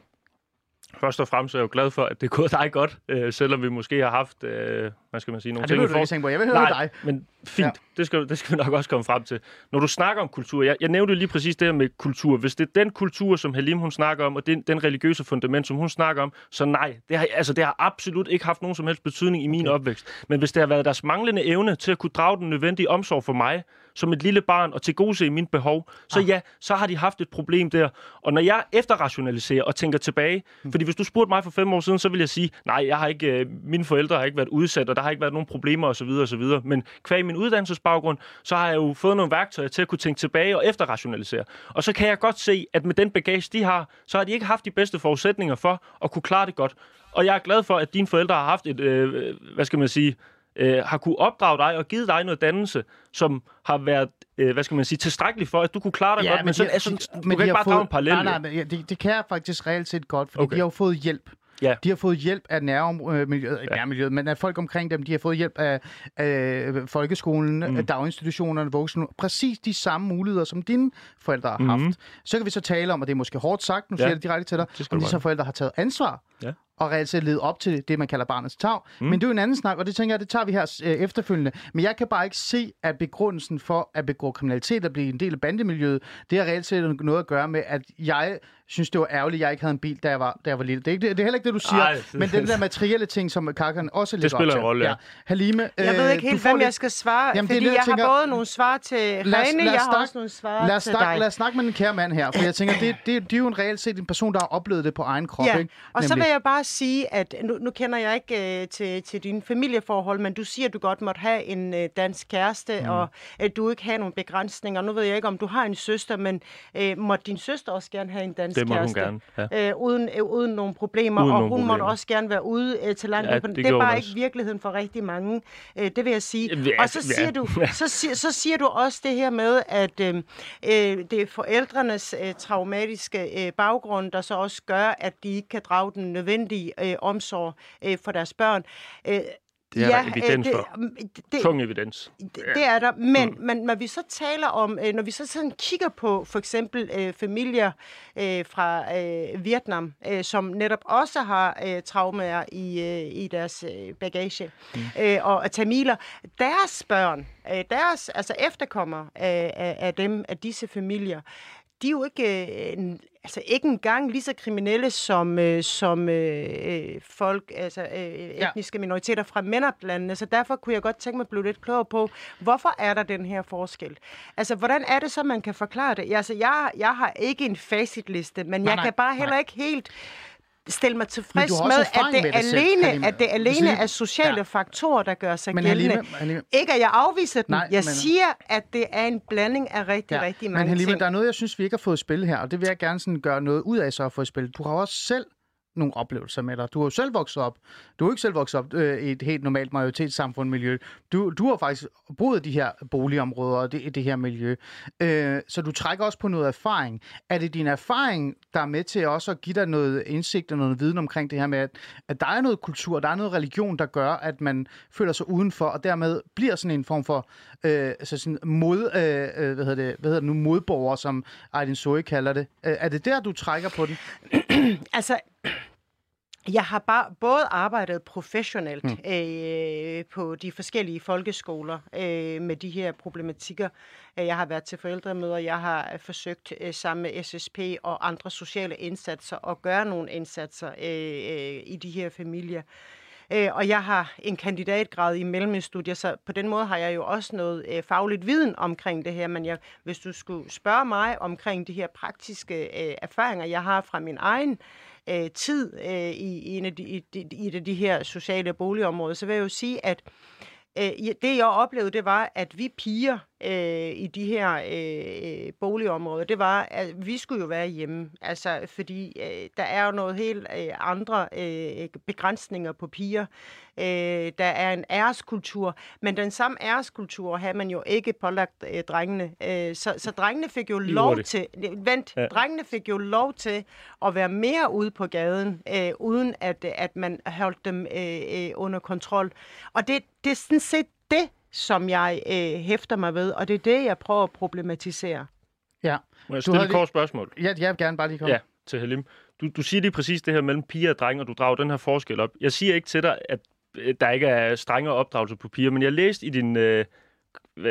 Først og fremmest er jeg jo glad for, at det er gået dig godt, øh, selvom vi måske har haft, øh, hvad skal man sige, nogle Ja, det ting i du ikke tænke på. Jeg vil høre Nej, dig. men fint. Ja. Det, skal, det skal vi nok også komme frem til. Når du snakker om kultur, jeg, jeg nævnte lige præcis det her med kultur. Hvis det er den kultur, som Halim hun snakker om, og den, den religiøse fundament, som hun snakker om, så nej. Det har, altså, det har absolut ikke haft nogen som helst betydning i min okay. opvækst. Men hvis det har været deres manglende evne til at kunne drage den nødvendige omsorg for mig, som et lille barn, og til gode se mine behov, så Ah. ja, så har de haft et problem der. Og når jeg efterrationaliserer og tænker tilbage, Hmm. fordi hvis du spurgte mig for fem år siden, så vil jeg sige, nej, jeg har ikke, øh, mine forældre har ikke været udsat, og der har ikke været nogen problemer osv. osv. Men kvæg min uddannelsesbaggrund, så har jeg jo fået nogle værktøjer til at kunne tænke tilbage og efterrationalisere. Og så kan jeg godt se, at med den bagage, de har, så har de ikke haft de bedste forudsætninger for at kunne klare det godt. Og jeg er glad for, at dine forældre har haft et, øh, hvad skal man sige, øh, har kunne opdrage dig og givet dig noget dannelse, som har været, øh, hvad skal man sige, tilstrækkeligt for, at du kunne klare dig godt. Men, sådan, de- altså, du men kan ikke bare drage fået- en parallel. Nej, nej, men ja, det, det kan jeg faktisk reelt set godt, fordi Okay. de har jo fået hjælp. Ja. De har fået hjælp af nærmiljøet, ja. nærmiljøet, men af folk omkring dem. De har fået hjælp af, af folkeskolen, mm. af daginstitutionerne, voksen. Præcis de samme muligheder, som dine forældre har haft. Mhm. Så kan vi så tale om, og det er måske hårdt sagt, nu Ja. siger jeg det direkte til dig, om de så forældre har taget ansvar Ja. Og reelt set levet op til det, man kalder barnets tag. Mm. Men det er jo en anden snak, og det tænker jeg, det tager vi her øh, efterfølgende. Men jeg kan bare ikke se, at begrundelsen for at begå kriminalitet og blive en del af bandemiljøet, det har reelt set noget at gøre med, at jeg synes, det var ærgerligt, at jeg ikke havde en bil, da jeg var, da jeg var lille. Det er, ikke, det, det er heller ikke det, du siger, Ej, det- men den der materielle ting, som Kakan også lægger spiller op en rolle, ja. Halime, Jeg ved øh, ikke du helt, får hvem lidt- jeg skal svare, Jamen, det fordi det, jeg jeg tænker- har både nogle svar til Rene, lad jeg har snakke- også nogle svar Lad os, til snakke, dig. lad os snakke med den kære mand her, for jeg tænker, det, det, det er jo en reelt set en person, der har oplevet det på egen krop. Ja, ikke? og så vil jeg bare sige, at nu, nu kender jeg ikke øh, til, til dine familieforhold, men du siger, at du godt måtte have en øh, dansk kæreste, mm. og at du ikke har nogle begrænsninger. Nu ved jeg ikke, om du har en søster, men øh, måtte din søster også gerne have en dansk Det må hun kæreste? gerne, ja. Øh, uden, øh, uden nogle problemer, Uden og nogle hun måtte problemer. også gerne være ude øh, til landet. Ja, det, det er bare ikke også. virkeligheden for rigtig mange. Øh, det vil jeg sige. Ja, og så ja. siger, du, så, siger, så siger du også det her med, at øh, øh, det er forældrenes øh, traumatiske øh, baggrund, der så også gør, at de ikke kan drage den nødvendige øh, omsorg øh, for deres børn. Øh, Det er der evidens for. det, det, Tung evidens. det, det er der, men, mm. men når vi så taler om, øh, når vi så sådan kigger på for eksempel øh, familier øh, fra øh, Vietnam, øh, som netop også har øh, traumer i, øh, i deres øh, bagage, mm. øh, og, tamiler, deres børn, øh, deres altså efterkommere af, af, af dem, af disse familier, de er jo ikke, øh, altså ikke engang lige så kriminelle som, øh, som øh, øh, folk, altså øh, etniske minoriteter fra MENAP-landene. Så derfor kunne jeg godt tænke mig at blive lidt klogere på, hvorfor er der den her forskel? Altså, hvordan er det så, man kan forklare det? Altså, jeg, jeg har ikke en facitliste, men Nej, jeg nej, kan bare heller nej. ikke helt stille mig tilfreds med, at det, med det selv, alene, Halime. at det alene er sociale Ja. faktorer, der gør sig Men gældende. Halime, Halime, Ikke at jeg afviser den. Nej, jeg men- siger, at det er en blanding af rigtig, ja, rigtig mange Men Halime, ting. der er noget, jeg synes, vi ikke har fået spil her, og det vil jeg gerne sådan gøre noget ud af så at få spil. Du har også selv nogle oplevelser med dig. Du har jo selv vokset op. Du har ikke selv vokset op øh, i et helt normalt majoritetssamfund miljø. Du, du har faktisk boet i de her boligområder og det, det her miljø. Øh, så du trækker også på noget erfaring. Er det din erfaring, der er med til også at give dig noget indsigt og noget viden omkring det her med, at, at der er noget kultur, der er noget religion, der gør, at man føler sig udenfor, og dermed bliver sådan en form for øh, altså sådan mod, øh, øh hvad, hedder det, hvad hedder det nu, modborger, som Aydin Zoe kalder det. Øh, er det der, du trækker på den? Altså, jeg har bare både arbejdet professionelt mm. øh, på de forskellige folkeskoler øh, med de her problematikker. Øh, Jeg har været til forældremøder, jeg har øh, forsøgt øh, sammen med SSP og andre sociale indsatser at gøre nogle indsatser øh, øh, i de her familier. Øh, og jeg har en kandidatgrad i mellemstudier, så på den måde har jeg jo også noget øh, fagligt viden omkring det her. Men jeg, hvis du skulle spørge mig omkring de her praktiske øh, erfaringer, jeg har fra min egen øh, tid øh, i, i, en af de, i, i, i et af de her sociale boligområder, så vil jeg jo sige, at øh, det jeg oplevede, det var, at vi piger øh, i de her øh, øh, boligområder, det var, at vi skulle jo være hjemme. Altså, fordi øh, der er jo noget helt øh, andre øh, begrænsninger på piger. Øh, der er en æreskultur, men den samme æreskultur har man jo ikke pålagt øh, drengene. Øh, så, så drengene fik jo Lige lov hurtigt. til, vent, ja. drengene fik jo lov til at være mere ude på gaden, øh, uden at, at man holdt dem øh, øh, under kontrol. Og det, det er sådan set det, som jeg øh, hæfter mig ved, og det er det, jeg prøver at problematisere. Ja. Må jeg Du stille et kort spørgsmål? Ja, jeg vil gerne bare lige komme. Ja, til Halim. Du, du siger lige præcis det her mellem piger og drenge, og du drager den her forskel op. Jeg siger ikke til dig, at øh, der ikke er strengere opdragelse på piger, men jeg læste i din øh,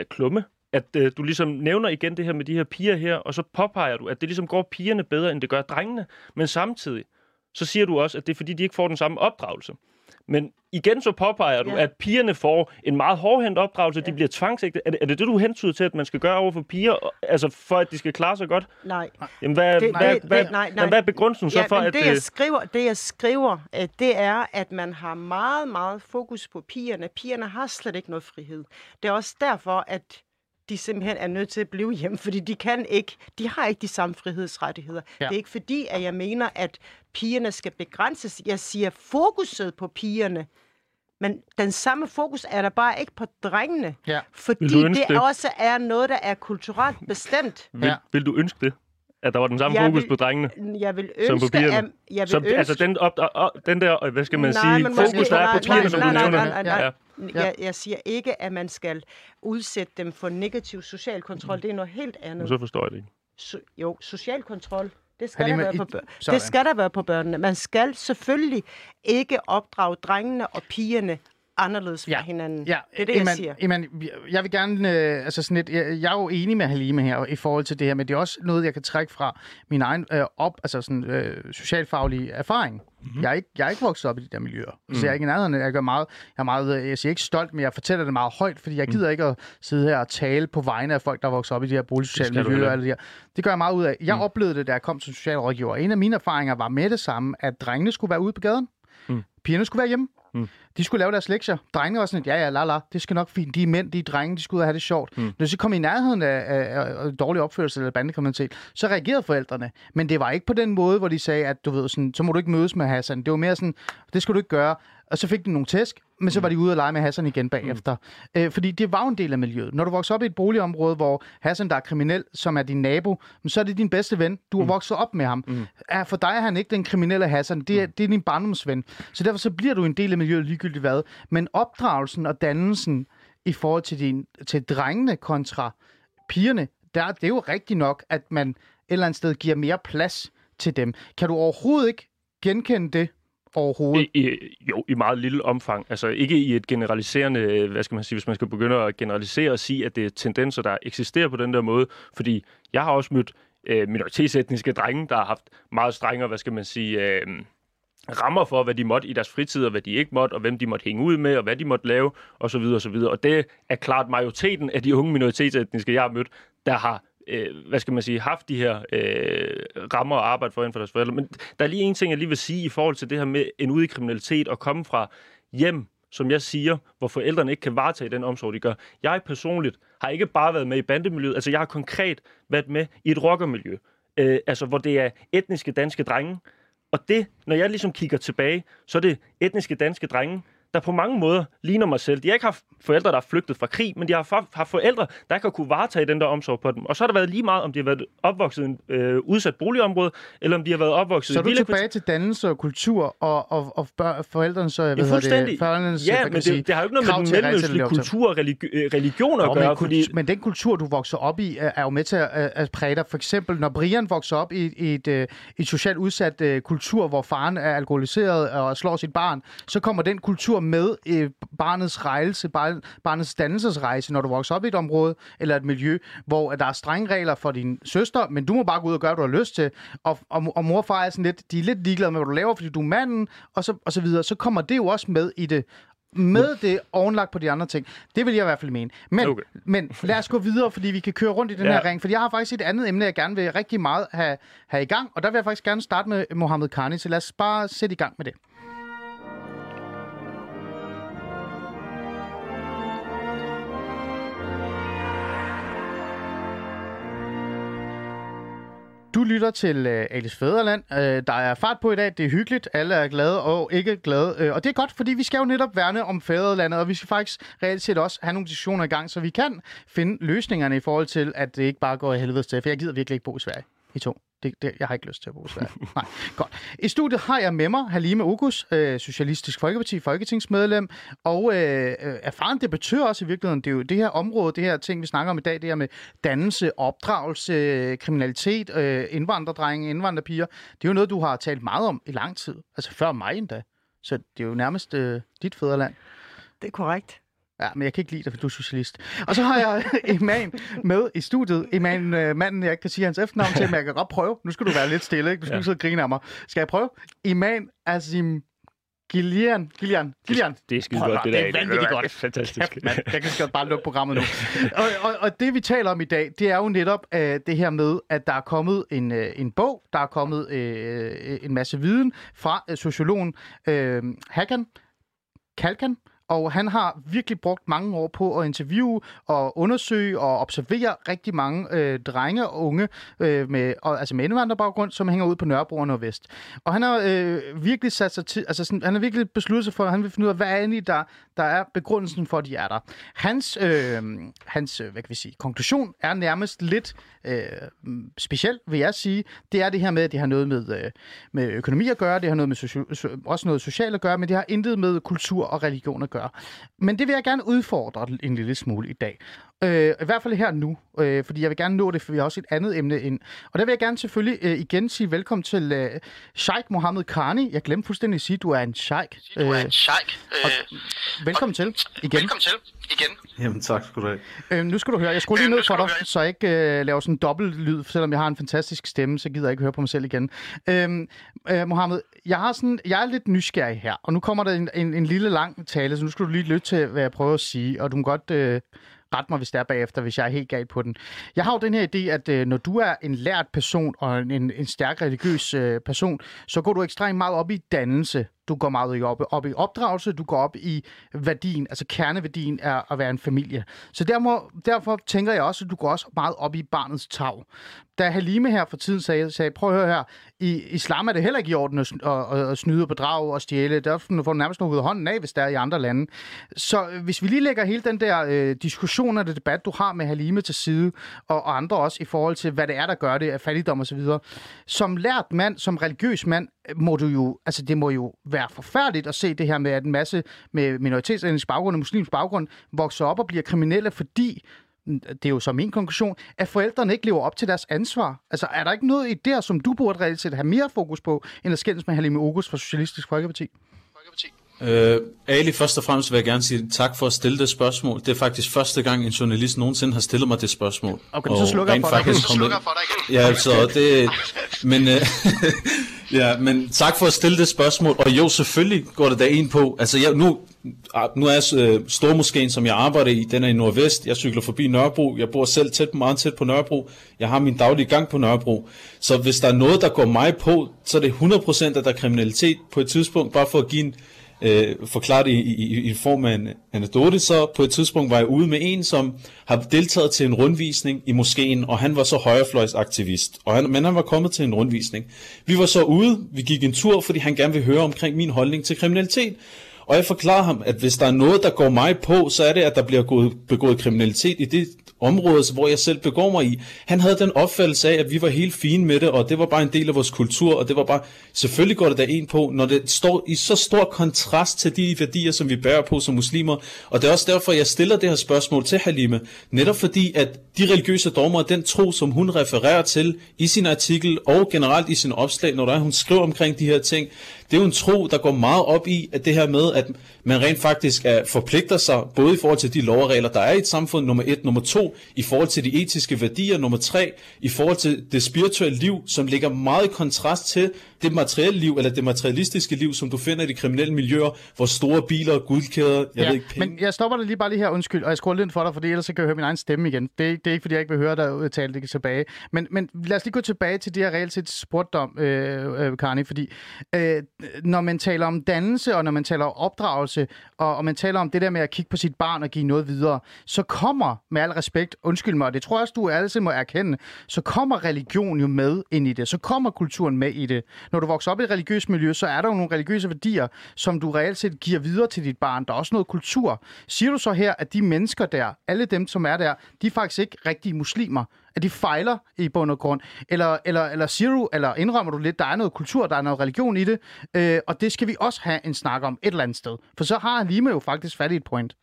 klumme, at øh, du ligesom nævner igen det her med de her piger her, og så påpeger du, at det ligesom går pigerne bedre, end det gør drengene, men samtidig så siger du også, at det er fordi, de ikke får den samme opdragelse. Men igen så påpeger du, Ja. at pigerne får en meget hårdhændt opdragelse, ja. de bliver tvangsægte. Er det, er det det, du hentyder til, at man skal gøre over for piger, altså for at de skal klare sig godt? Nej. Jamen, hvad, Det- hvad, det- hvad, det- nej, nej. Men hvad er begrundelsen så ja, for, men at... det, jeg øh, skriver, det, jeg skriver, øh, det er, at man har meget, meget fokus på pigerne. Pigerne har slet ikke noget frihed. Det er også derfor, at de simpelthen er nødt til at blive hjemme, fordi de kan ikke, de har ikke de samme frihedsrettigheder. Ja. Det er ikke fordi, at jeg mener, at pigerne skal begrænses. Jeg siger fokuset på pigerne, men den samme fokus er der bare ikke på drengene. Ja. Fordi ønske det det? også er noget, der er kulturelt bestemt. vil, Ja. vil du ønske det? At der var den samme Jeg fokus vil- på drengene? Jeg vil Som på ønske, pigerne? at, jeg vil Som, ønske, altså den, op, op, den der, hvad skal man Nej, sige, men fokus, der er på pigerne, som du nej, nej, nævner. nej, nej, Ja. Jeg, jeg siger ikke, at man skal udsætte dem for negativ social kontrol. Det er noget helt Men andet. så forstår jeg det ikke. So, jo, social kontrol. Det skal, der Halima, være i- på bør- sådan. det skal der være på børnene. Man skal selvfølgelig ikke opdrage drengene og pigerne anderledes fra Ja. hinanden. Ja, det er det, jeg Iman, siger. Iman, jeg vil gerne, øh, altså sådan lidt, jeg, jeg er jo enig med Halime her i forhold til det her, men det er også noget, jeg kan trække fra min egen øh, op, altså sådan, øh, socialfaglige erfaring. Mm-hmm. Jeg, er ikke, jeg er ikke vokset op i de der miljøer. Mm. Så jeg er ikke i nærheden. Jeg, gør meget, jeg er meget, øh, jeg siger ikke stolt, men jeg fortæller det meget højt, fordi jeg gider ikke at sidde her og tale på vegne af folk, der er vokset op i de her boligsociale Det miljøer. Eller de her. Det gør jeg meget ud af. Jeg mm. oplevede det, da jeg kom som socialrådgiver. En af mine erfaringer var med det samme, at drengene skulle være ude på gaden. Mm. Pigerne skulle være hjemme. Mm. De skulle lave deres lektier. Drengene var sådan, et, ja, ja, la, la, det skal nok fint. De er mænd, de er drenge, de skal ud og have det sjovt. Mm. Når de så kom i nærheden af, af, af dårlig opførsel eller bandekriminalitet, så reagerede forældrene. Men det var ikke på den måde, hvor de sagde, at du ved, sådan, så må du ikke mødes med Hassan. Det var mere sådan, det skal du ikke gøre. Og så fik de nogle tæsk, men så var de ude og lege med Hassan igen bagefter. Mm. Øh, fordi det var en del af miljøet. Når du vokser op i et boligområde, hvor Hassan, der er kriminel, som er din nabo, så er det din bedste ven. Du har vokset op med ham. Mm. Er, for dig er han ikke den kriminelle Hassan. Det er, det er din barndomsven. Så derfor så bliver du en del af miljøet ligegyldigt hvad. Men opdragelsen og dannelsen i forhold til, din, til drengene kontra pigerne, der, det er jo rigtigt nok, at man et eller andet sted giver mere plads til dem. Kan du overhovedet ikke genkende det overhovedet? I, i, jo, i meget lille omfang. Altså ikke i et generaliserende, øh, hvad skal man sige, hvis man skal begynde at generalisere og sige, at det er tendenser, der eksisterer på den der måde. Fordi jeg har også mødt øh, minoritetsetniske drenge, der har haft meget strengere, hvad skal man sige, øh, rammer for, hvad de måtte i deres fritid, og hvad de ikke måtte, og hvem de måtte hænge ud med, og hvad de måtte lave, osv. osv. Og det er klart majoriteten af de unge minoritetsetniske, jeg har mødt, der har øh, hvad skal man sige, haft de her øh, rammer og arbejde for inden for deres forældre. Men der er lige en ting, jeg lige vil sige i forhold til det her med en ude i kriminalitet og komme fra hjem, som jeg siger, hvor forældrene ikke kan varetage den omsorg, de gør. Jeg personligt har ikke bare været med i bandemiljøet, altså jeg har konkret været med i et rockermiljø, øh, altså hvor det er etniske danske drenge, og det, når jeg ligesom kigger tilbage, så er det etniske danske drenge, der på mange måder ligner mig selv. De har ikke haft forældre, der er flygtet fra krig, men de har haft forældre, der ikke har kunne varetage den der omsorg på dem. Og så har det været lige meget, om de har været opvokset i en øh, udsat boligområde, eller om de har været opvokset Så i er du tilbage til dannelse og kultur og, og, og bør, forældrenes, hvad Ja, fuldstændig. det, forældrenes, ja, hvad men man sige, det, det har jo ikke noget med den mellemøstlige det kultur og religi- øh, religion at Nå, gøre, men, fordi... men den kultur, du vokser op i, er, jo med til at, at præge dig. For eksempel, når Brian vokser op i, i et, øh, et socialt udsat uh, kultur, hvor faren er alkoholiseret og slår sit barn, så kommer den kultur med i barnets rejse, bar, barnets dannelsesrejse, når du vokser op i et område eller et miljø, hvor der er strenge regler for din søster, men du må bare gå ud og gøre, hvad du har lyst til. Og, og, og mor og far er sådan lidt, de er lidt ligeglade med, hvad du laver, fordi du er manden, og så, og så videre. Så kommer det jo også med i det med det ovenlagt på de andre ting. Det vil jeg i hvert fald mene. Men, Okay. men lad os gå videre, fordi vi kan køre rundt i den Ja. ja. her ring. Fordi jeg har faktisk et andet emne, jeg gerne vil rigtig meget have, have i gang. Og der vil jeg faktisk gerne starte med Mohammed Karni. Så lad os bare sætte i gang med det. Du lytter til øh, Alice Fæderland. Øh, der er fart på i dag. Det er hyggeligt. Alle er glade og ikke glade. Øh, og det er godt, fordi vi skal jo netop værne om fædrelandet, og vi skal faktisk reelt set også have nogle diskussioner i gang, så vi kan finde løsningerne i forhold til, at det ikke bare går i helvede til. For jeg gider virkelig ikke bo i Sverige. I to. Det, det, jeg har ikke lyst til at bo Sverige. Nej, godt. I studiet har jeg med mig Halime Ogus, øh, Socialistisk Folkeparti, folketingsmedlem, og øh, øh, erfaren debattør også i virkeligheden. Det er jo det her område, det her ting, vi snakker om i dag, det her med dannelse, opdragelse, øh, kriminalitet, øh, indvandrerdrenge, indvandrerpiger. Det er jo noget, du har talt meget om i lang tid. Altså før mig endda. Så det er jo nærmest øh, dit fædreland. Det er korrekt. Ja, men jeg kan ikke lide dig, for du er socialist. Og så har jeg Iman med i studiet. Iman, øh, manden, jeg ikke kan sige hans efternavn til, men jeg kan godt prøve. Nu skal du være lidt stille, ikke? Du skal ja. ikke sidde og grine af mig. Skal jeg prøve? Iman Azim Gillian. Gillian. Gillian. Det er skide godt, det det der. er vanvittigt godt. Fantastisk. Kæft, mand. Jeg kan godt bare lukke programmet nu. og, og, og det, vi taler om i dag, det er jo netop uh, det her med, at der er kommet en, uh, en bog, der er kommet uh, en masse viden fra uh, sociologen uh, Hakan, Kalkan, og han har virkelig brugt mange år på at interviewe og undersøge og observere rigtig mange øh, drenge og unge øh, med, og, altså med indvandrerbaggrund, som hænger ud på Nørrebro og Nordvest. Og han har øh, virkelig sat sig til, altså sådan, han har virkelig besluttet sig for, at han vil finde ud af, hvad er egentlig, der, der er begrundelsen for, at de er der. Hans, øh, hans øh, hvad kan vi sige, konklusion er nærmest lidt øh, speciel, vil jeg sige. Det er det her med, at det har noget med, øh, med økonomi at gøre, det har noget med socio- også noget socialt at gøre, men det har intet med kultur og religion at gøre. Men det vil jeg gerne udfordre en lille smule i dag. Øh, I hvert fald her nu, øh, fordi jeg vil gerne nå det, for vi har også et andet emne ind. Og der vil jeg gerne selvfølgelig øh, igen sige velkommen til øh, Sheikh Mohammed Karni. Jeg glemte fuldstændig at sige, at du er en sheikh. Du er en sheik. og, velkommen til igen. Velkommen til igen. Jamen tak skal du have. Øh, nu skal du høre, jeg skulle lige Øh, ned for dig, så jeg ikke øh, laver sådan en dobbelt lyd, selvom jeg har en fantastisk stemme, så gider jeg ikke høre på mig selv igen. Øhm, øh, Mohammed, jeg, har sådan, jeg er lidt nysgerrig her, og nu kommer der en, en, en lille lang tale, så nu skal du lige lytte til, hvad jeg prøver at sige, og du må godt øh, ret mig, hvis det er bagefter, hvis jeg er helt galt på den. Jeg har jo den her idé, at øh, når du er en lært person og en, en, en stærk religiøs øh, person, så går du ekstremt meget op i dannelse. Du går meget op, op i opdragelse, du går op i værdien, altså kerneværdien er at være en familie. Så derfor, derfor tænker jeg også, at du går også meget op i barnets tag. Da Halime her for tiden sagde, sagde prøv at høre her, i islam er det heller ikke i orden at, at, at, snyde og bedrage og stjæle. Der får du nærmest noget ud af hånden af, hvis der er i andre lande. Så hvis vi lige lægger hele den der øh, diskussion og det debat, du har med Halime til side, og, og andre også i forhold til, hvad det er, der gør det af fattigdom og så videre. Som lært mand, som religiøs mand, må du jo, altså det må jo være forfærdeligt at se det her med, at en masse med minoritetsetnisk baggrund og muslimsk baggrund vokser op og bliver kriminelle, fordi det er jo så min konklusion, at forældrene ikke lever op til deres ansvar. Altså, er der ikke noget i der, som du burde reelt set have mere fokus på, end at skændes med Halime August fra Socialistisk Folkeparti? Øh, Ali, først og fremmest vil jeg gerne sige tak for at stille det spørgsmål. Det er faktisk første gang, en journalist nogensinde har stillet mig det spørgsmål. Okay, så slukker jeg for dig. faktisk Så slukker jeg for dig igen. Ja, så det... Men, øh, ja, men tak for at stille det spørgsmål. Og jo, selvfølgelig går det der ind på... Altså, jeg, nu, ah, nu er øh, Stormoskeen, som jeg arbejder i, den er i Nordvest. Jeg cykler forbi Nørrebro. Jeg bor selv tæt, meget tæt på Nørrebro. Jeg har min daglige gang på Nørrebro. Så hvis der er noget, der går mig på, så er det 100% at der er kriminalitet på et tidspunkt. Bare for at give en øh, forklare det i, i, i form af en anekdote, så på et tidspunkt var jeg ude med en, som har deltaget til en rundvisning i moskeen, og han var så højrefløjsaktivist, og han, men han var kommet til en rundvisning. Vi var så ude, vi gik en tur, fordi han gerne ville høre omkring min holdning til kriminalitet. Og jeg forklarer ham, at hvis der er noget, der går mig på, så er det, at der bliver gået, begået kriminalitet i det område, hvor jeg selv begår mig i. Han havde den opfattelse af, at vi var helt fine med det, og det var bare en del af vores kultur, og det var bare, selvfølgelig går det der en på, når det står i så stor kontrast til de værdier, som vi bærer på som muslimer. Og det er også derfor, jeg stiller det her spørgsmål til Halime, netop fordi, at de religiøse dogmer, den tro, som hun refererer til i sin artikel, og generelt i sin opslag, når der er, hun skriver omkring de her ting, det er jo en tro, der går meget op i, at det her med, at man rent faktisk er, forpligter sig, både i forhold til de lovregler, der er i et samfund, nummer et, nummer to, i forhold til de etiske værdier, nummer tre, i forhold til det spirituelle liv, som ligger meget i kontrast til det materielle liv, eller det materialistiske liv, som du finder i de kriminelle miljøer, hvor store biler, guldkæder, jeg ja, ved ikke, penge. men jeg stopper dig lige bare lige her, undskyld, og jeg skruer lidt for dig, for ellers så kan jeg høre min egen stemme igen. Det er, ikke- det er ikke, fordi jeg ikke vil høre dig tale det tilbage. Men, men lad os lige gå tilbage til det, jeg reelt set spurgte om, øh, øh, Karni, fordi øh, når man taler om dannelse, og når man taler om opdragelse, og, og man taler om det der med at kigge på sit barn og give noget videre, så kommer, med al respekt, undskyld mig, og det tror jeg også, du altid må erkende, så kommer religion jo med ind i det, så kommer kulturen med i det. Når du vokser op i et religiøst miljø, så er der jo nogle religiøse værdier, som du reelt set giver videre til dit barn. Der er også noget kultur. Siger du så her, at de mennesker der, alle dem, som er der, de er faktisk ikke rigtige muslimer? At de fejler i bund og grund? Eller, eller, eller siger du, eller indrømmer du lidt, der er noget kultur, der er noget religion i det, øh, og det skal vi også have en snak om et eller andet sted. For så har Lime jo faktisk fat i et point.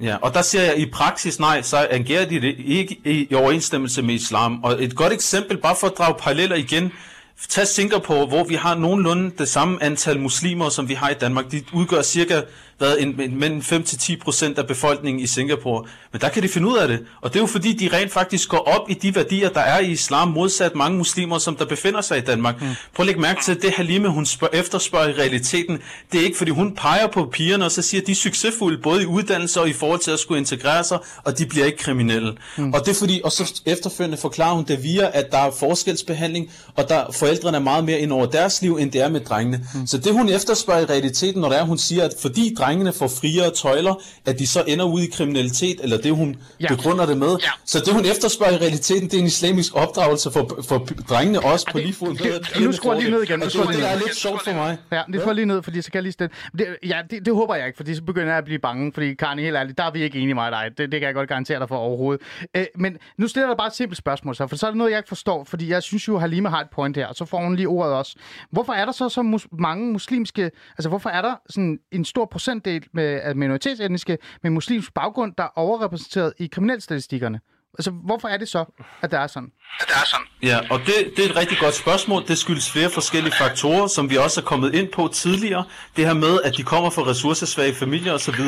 Ja, og der siger jeg i praksis nej, så agerer de det ikke i, i overensstemmelse med islam. Og et godt eksempel, bare for at drage paralleller igen, Tag Singapore, hvor vi har nogenlunde det samme antal muslimer, som vi har i Danmark. De udgør cirka hvad, en, en, mellem 5-10 procent af befolkningen i Singapore. Men der kan de finde ud af det. Og det er jo fordi, de rent faktisk går op i de værdier, der er i islam, modsat mange muslimer, som der befinder sig i Danmark. Mm. Prøv at lægge mærke til, at det Halime, hun spørger, efterspørger i realiteten, det er ikke fordi, hun peger på pigerne, og så siger, at de er succesfulde, både i uddannelse og i forhold til at skulle integrere sig, og de bliver ikke kriminelle. Mm. Og det er fordi, og så efterfølgende forklarer hun det via, at der er forskelsbehandling, og der forældrene er meget mere ind over deres liv, end det er med drengene. Mm. Så det hun efterspørger i realiteten, når det er, hun siger, at fordi drengene får friere tøjler, at de så ender ud i kriminalitet, eller det hun ja. begrunder det med. Ja. Så det hun efterspørger i realiteten, det er en islamisk opdragelse for, for drengene også på lige fod. Nu skruer jeg lige ned igen. Og det, det er lidt sjovt for mig. Ja, det får lige ned, fordi så kan jeg lige stille. Det, ja, det, det, håber jeg ikke, fordi så begynder jeg at blive bange, fordi Karni, helt ærligt, der er vi ikke enige med dig. Det, det kan jeg godt garantere dig for overhovedet. Øh, men nu stiller jeg bare et simpelt spørgsmål, så, for så er det noget, jeg ikke forstår, fordi jeg synes jo, Halima har et point her, og så får hun lige ordet også. Hvorfor er der så så mus- mange muslimske, altså hvorfor er der sådan en stor procentdel med af minoritetsetniske med muslimsk baggrund, der er overrepræsenteret i kriminalstatistikkerne? Altså, hvorfor er det så, at det er sådan? At det er sådan. Ja, og det, det er et rigtig godt spørgsmål. Det skyldes flere forskellige faktorer, som vi også er kommet ind på tidligere. Det her med, at de kommer fra ressourcesvage familier osv.,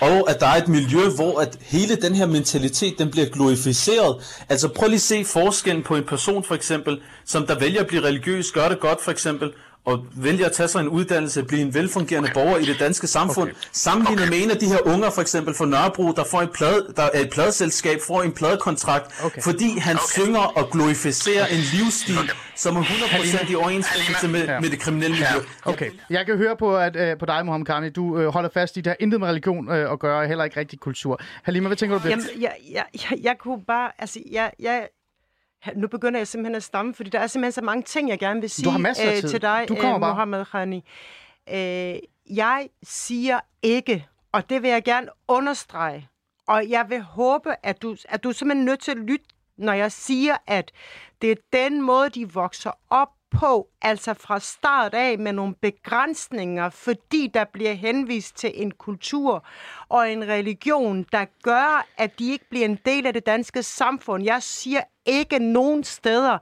og at der er et miljø, hvor at hele den her mentalitet, den bliver glorificeret. Altså prøv lige at se forskellen på en person for eksempel, som der vælger at blive religiøs, gør det godt for eksempel, og vælger at tage sig en uddannelse, blive en velfungerende okay. borger i det danske samfund, okay. sammenlignet okay. med en af de her unger, for eksempel fra Nørrebro, der får et, plade, der er et pladeselskab, får en pladekontrakt, okay. fordi han okay. synger og glorificerer en livsstil, okay. som er 100% i overensstemmelse med, ja. med det kriminelle miljø. Ja. Okay, jeg kan høre på, at, uh, på dig, Mohammed Karni, du uh, holder fast i, det har intet med religion uh, at gøre, heller ikke rigtig kultur. Halima, hvad tænker du det? Jamen, jeg, jeg, jeg, jeg kunne bare, altså, jeg, jeg, nu begynder jeg simpelthen at stamme, fordi der er simpelthen så mange ting, jeg gerne vil sige du har masser af øh, tid. til dig, du kommer øh, Mohammed Khani. Øh, jeg siger ikke, og det vil jeg gerne understrege, og jeg vil håbe, at du, at du er simpelthen nødt til at lytte, når jeg siger, at det er den måde, de vokser op på, altså fra start af med nogle begrænsninger, fordi der bliver henvist til en kultur og en religion, der gør, at de ikke bliver en del af det danske samfund. Jeg siger ikke nogen steder,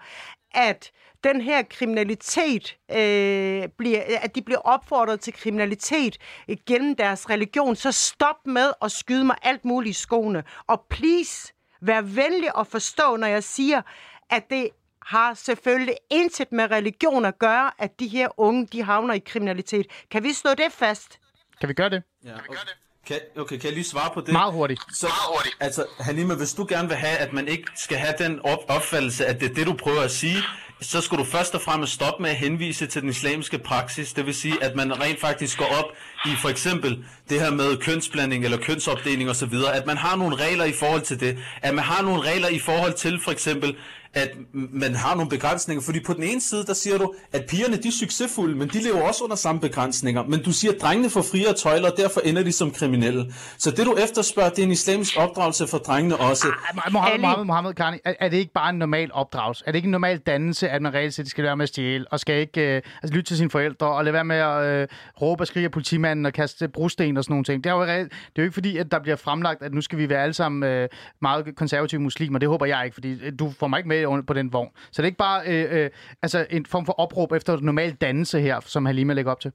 at den her kriminalitet, øh, bliver, at de bliver opfordret til kriminalitet øh, gennem deres religion, så stop med at skyde mig alt muligt i skoene. Og please, vær venlig at forstå, når jeg siger, at det har selvfølgelig intet med religion at gøre, at de her unge, de havner i kriminalitet. Kan vi slå det fast? Kan vi gøre det? Ja. Kan vi gøre det? Kan, okay, kan jeg lige svare på det? Meget hurtigt. Så, Meget hurtigt. Altså, Halima, hvis du gerne vil have, at man ikke skal have den op- opfattelse, at det er det, du prøver at sige, så skal du først og fremmest stoppe med at henvise til den islamiske praksis. Det vil sige, at man rent faktisk går op i for eksempel det her med kønsblanding eller kønsopdeling osv., at man har nogle regler i forhold til det, at man har nogle regler i forhold til for eksempel, at man har nogle begrænsninger, fordi på den ene side, der siger du, at pigerne de er succesfulde, men de lever også under samme begrænsninger, men du siger, at drengene får friere tøjler, og derfor ender de som kriminelle. Så det du efterspørger, det er en islamisk opdragelse for drengene også. Ah, Mohammed, Mohammed, Mohammed Karni, er, er det ikke bare en normal opdragelse? Er det ikke en normal dannelse, at man reelt set skal være med at stjæle, og skal ikke øh, altså, lytte til sine forældre, og lade være med at øh, råbe og skrige af politimanden, og kaste brosten og sådan nogle ting? Det er jo, reelt, det er jo ikke fordi, at der bliver fremlagt, at nu skal vi være alle sammen øh, meget konservative muslimer. Det håber jeg ikke, fordi øh, du får mig ikke med på den vogn. Så det er ikke bare øh, øh, altså en form for opråb efter normal dannelse her, som Halima lægger op til.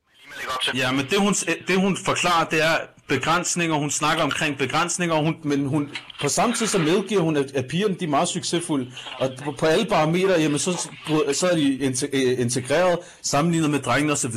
Ja, men det hun, det hun forklarer, det er begrænsninger. Hun snakker omkring begrænsninger, hun, men hun, på samme tid så medgiver hun, at, at pigerne de er meget succesfulde. Og på, på alle parametre, jamen, så, så er de øh, integreret sammenlignet med drengene osv.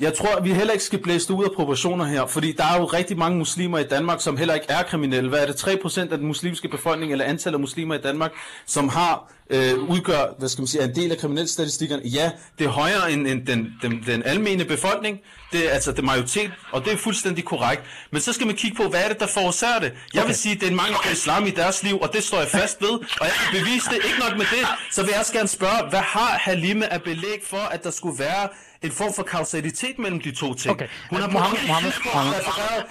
Jeg tror, at vi heller ikke skal blæse ud af proportioner her, fordi der er jo rigtig mange muslimer i Danmark, som heller ikke er kriminelle. Hvad er det? 3% af den muslimske befolkning, eller antallet af muslimer i Danmark, som har øh, udgør, hvad skal man sige, en del af kriminalstatistikkerne. Ja, det er højere end, end den, den, den almene befolkning, det er altså det majoritet, og det er fuldstændig korrekt. Men så skal man kigge på, hvad er det, der forårsager det? Jeg okay. vil sige, det er en mangel på islam i deres liv, og det står jeg fast ved, og jeg kan bevise det. Ikke nok med det, så vil jeg også gerne spørge, hvad har Halime af belæg for, at der skulle være en form for kausalitet mellem de to ting. Okay. Hun har Mohammed, Mohammed, Mohammed.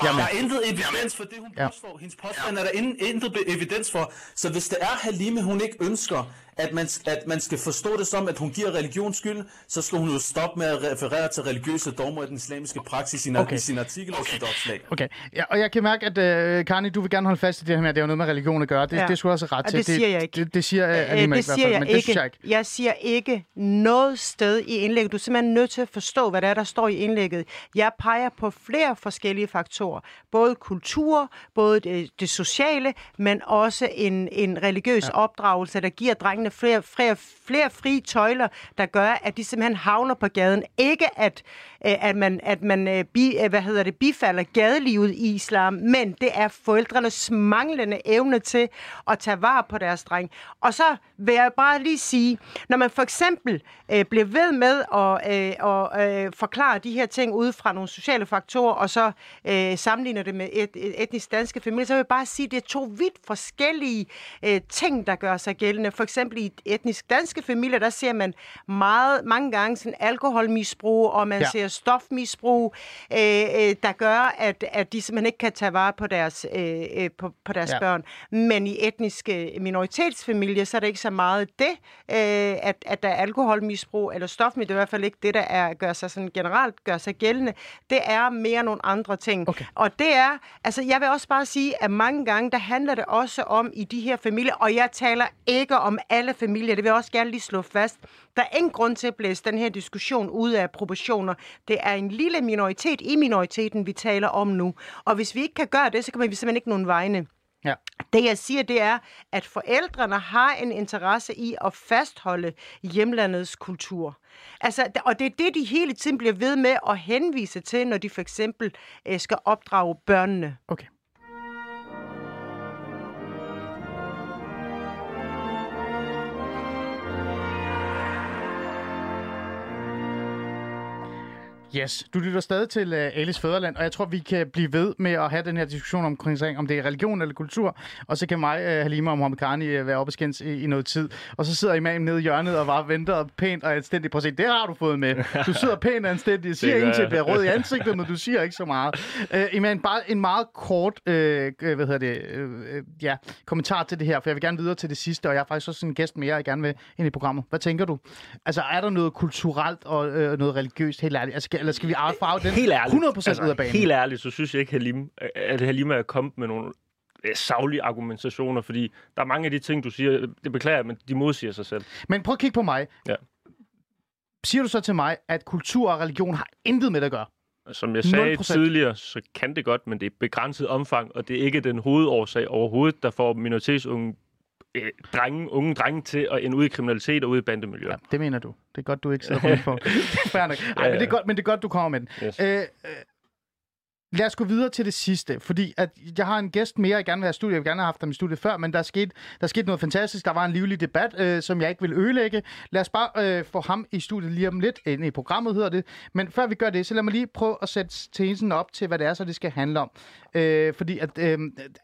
Der er intet evidens for det, hun ja. påstår. Hendes påstand er der intet evidens for. Så hvis det er Halime, hun ikke ønsker, at man, at man skal forstå det som, at hun giver religion skyld, så skal hun jo stoppe med at referere til religiøse dogmer i den islamiske praksis i sin, okay. i sin artikel og sit opslag. Okay, ja, og jeg kan mærke, at uh, Karni, du vil gerne holde fast i det her med, at det er noget med religion at gøre. Det, ja. det skulle også ret og til. det siger jeg ikke. Det, det siger uh, øh, det siger jeg, men ikke. det synes jeg ikke. Jeg siger ikke noget sted i indlægget. Du er simpelthen nødt til at forstå, hvad der er, der står i indlægget. Jeg peger på flere forskellige faktorer. Både kultur, både det, det sociale, men også en, en religiøs ja. opdragelse, der giver drengene flere, flere, flere frie tøjler, der gør, at de simpelthen havner på gaden. Ikke at, øh, at man, at man øh, bi, øh, hvad hedder det, bifalder gadelivet i islam, men det er forældrenes manglende evne til at tage vare på deres dreng. Og så vil jeg bare lige sige, når man for eksempel øh, bliver ved med at øh, og, øh, forklare de her ting ud fra nogle sociale faktorer, og så øh, sammenligner det med et, et etnisk danske familier, så vil jeg bare sige, at det er to vidt forskellige øh, ting, der gør sig gældende. For eksempel i etnisk danske familier, der ser man meget, mange gange sådan alkoholmisbrug, og man ja. ser stofmisbrug, øh, øh, der gør, at, at de simpelthen ikke kan tage vare på deres, øh, øh på, på deres ja. børn. Men i etniske minoritetsfamilier, så er det ikke så meget det, øh, at, at der er alkoholmisbrug eller stofmisbrug. Det er i hvert fald ikke det, der er, gør sig sådan generelt gør sig gældende. Det er mere nogle andre ting. Okay. Og det er, altså jeg vil også bare sige, at mange gange, der handler det også om i de her familier, og jeg taler ikke om alle familier, det vil jeg også gerne lige slå fast. Der er ingen grund til at blæse den her diskussion ud af proportioner. Det er en lille minoritet i minoriteten, vi taler om nu. Og hvis vi ikke kan gøre det, så kan vi simpelthen ikke nogen vegne. Ja. Det jeg siger, det er, at forældrene har en interesse i at fastholde hjemlandets kultur. Altså, og det er det, de hele tiden bliver ved med at henvise til, når de for eksempel øh, skal opdrage børnene. Okay. Yes, du lytter stadig til uh, Alice Fæderland, og jeg tror, vi kan blive ved med at have den her diskussion om, om det er religion eller kultur, og så kan mig, uh, Halima og Mohamed Karni uh, være oppe skændes i, i noget tid. Og så sidder imam nede i hjørnet og bare venter pænt og anstændigt på at se, det har du fået med. Du sidder pænt og anstændigt, siger ingenting, bliver rød i ansigtet, men du siger ikke så meget. Uh, imam, bare en meget kort uh, hvad hedder det, uh, ja, kommentar til det her, for jeg vil gerne videre til det sidste, og jeg er faktisk også en gæst mere, jeg gerne vil ind i programmet. Hvad tænker du? Altså, er der noget kulturelt og uh, noget religiøst, helt ærligt? Altså, eller skal vi farve den helt ærligt, 100% altså, ud af banen? Helt ærligt, så synes jeg ikke, Halim, at Halim er kommet med nogle øh, savlige argumentationer, fordi der er mange af de ting, du siger, det beklager men de modsiger sig selv. Men prøv at kigge på mig. Ja. Siger du så til mig, at kultur og religion har intet med det at gøre? Som jeg sagde 0%. tidligere, så kan det godt, men det er begrænset omfang, og det er ikke den hovedårsag overhovedet, der får minoritetsunge øh, drenge, unge drenge til at ende ud i kriminalitet og ud i bandemiljøer. Ja, det mener du. Det er godt, du ikke sidder på. Ej. Men, det er godt, men det er godt, du kommer med den. Yes. Øh, øh, Lad os gå videre til det sidste, fordi at jeg har en gæst mere, jeg gerne vil have i studiet. Jeg vil gerne have haft ham i studiet før, men der skete, der skete noget fantastisk. Der var en livlig debat, øh, som jeg ikke vil ødelægge. Lad os bare øh, få ham i studiet lige om lidt, ind i programmet hedder det. Men før vi gør det, så lad mig lige prøve at sætte tesen op til, hvad det er, så det skal handle om. Øh, fordi at, øh,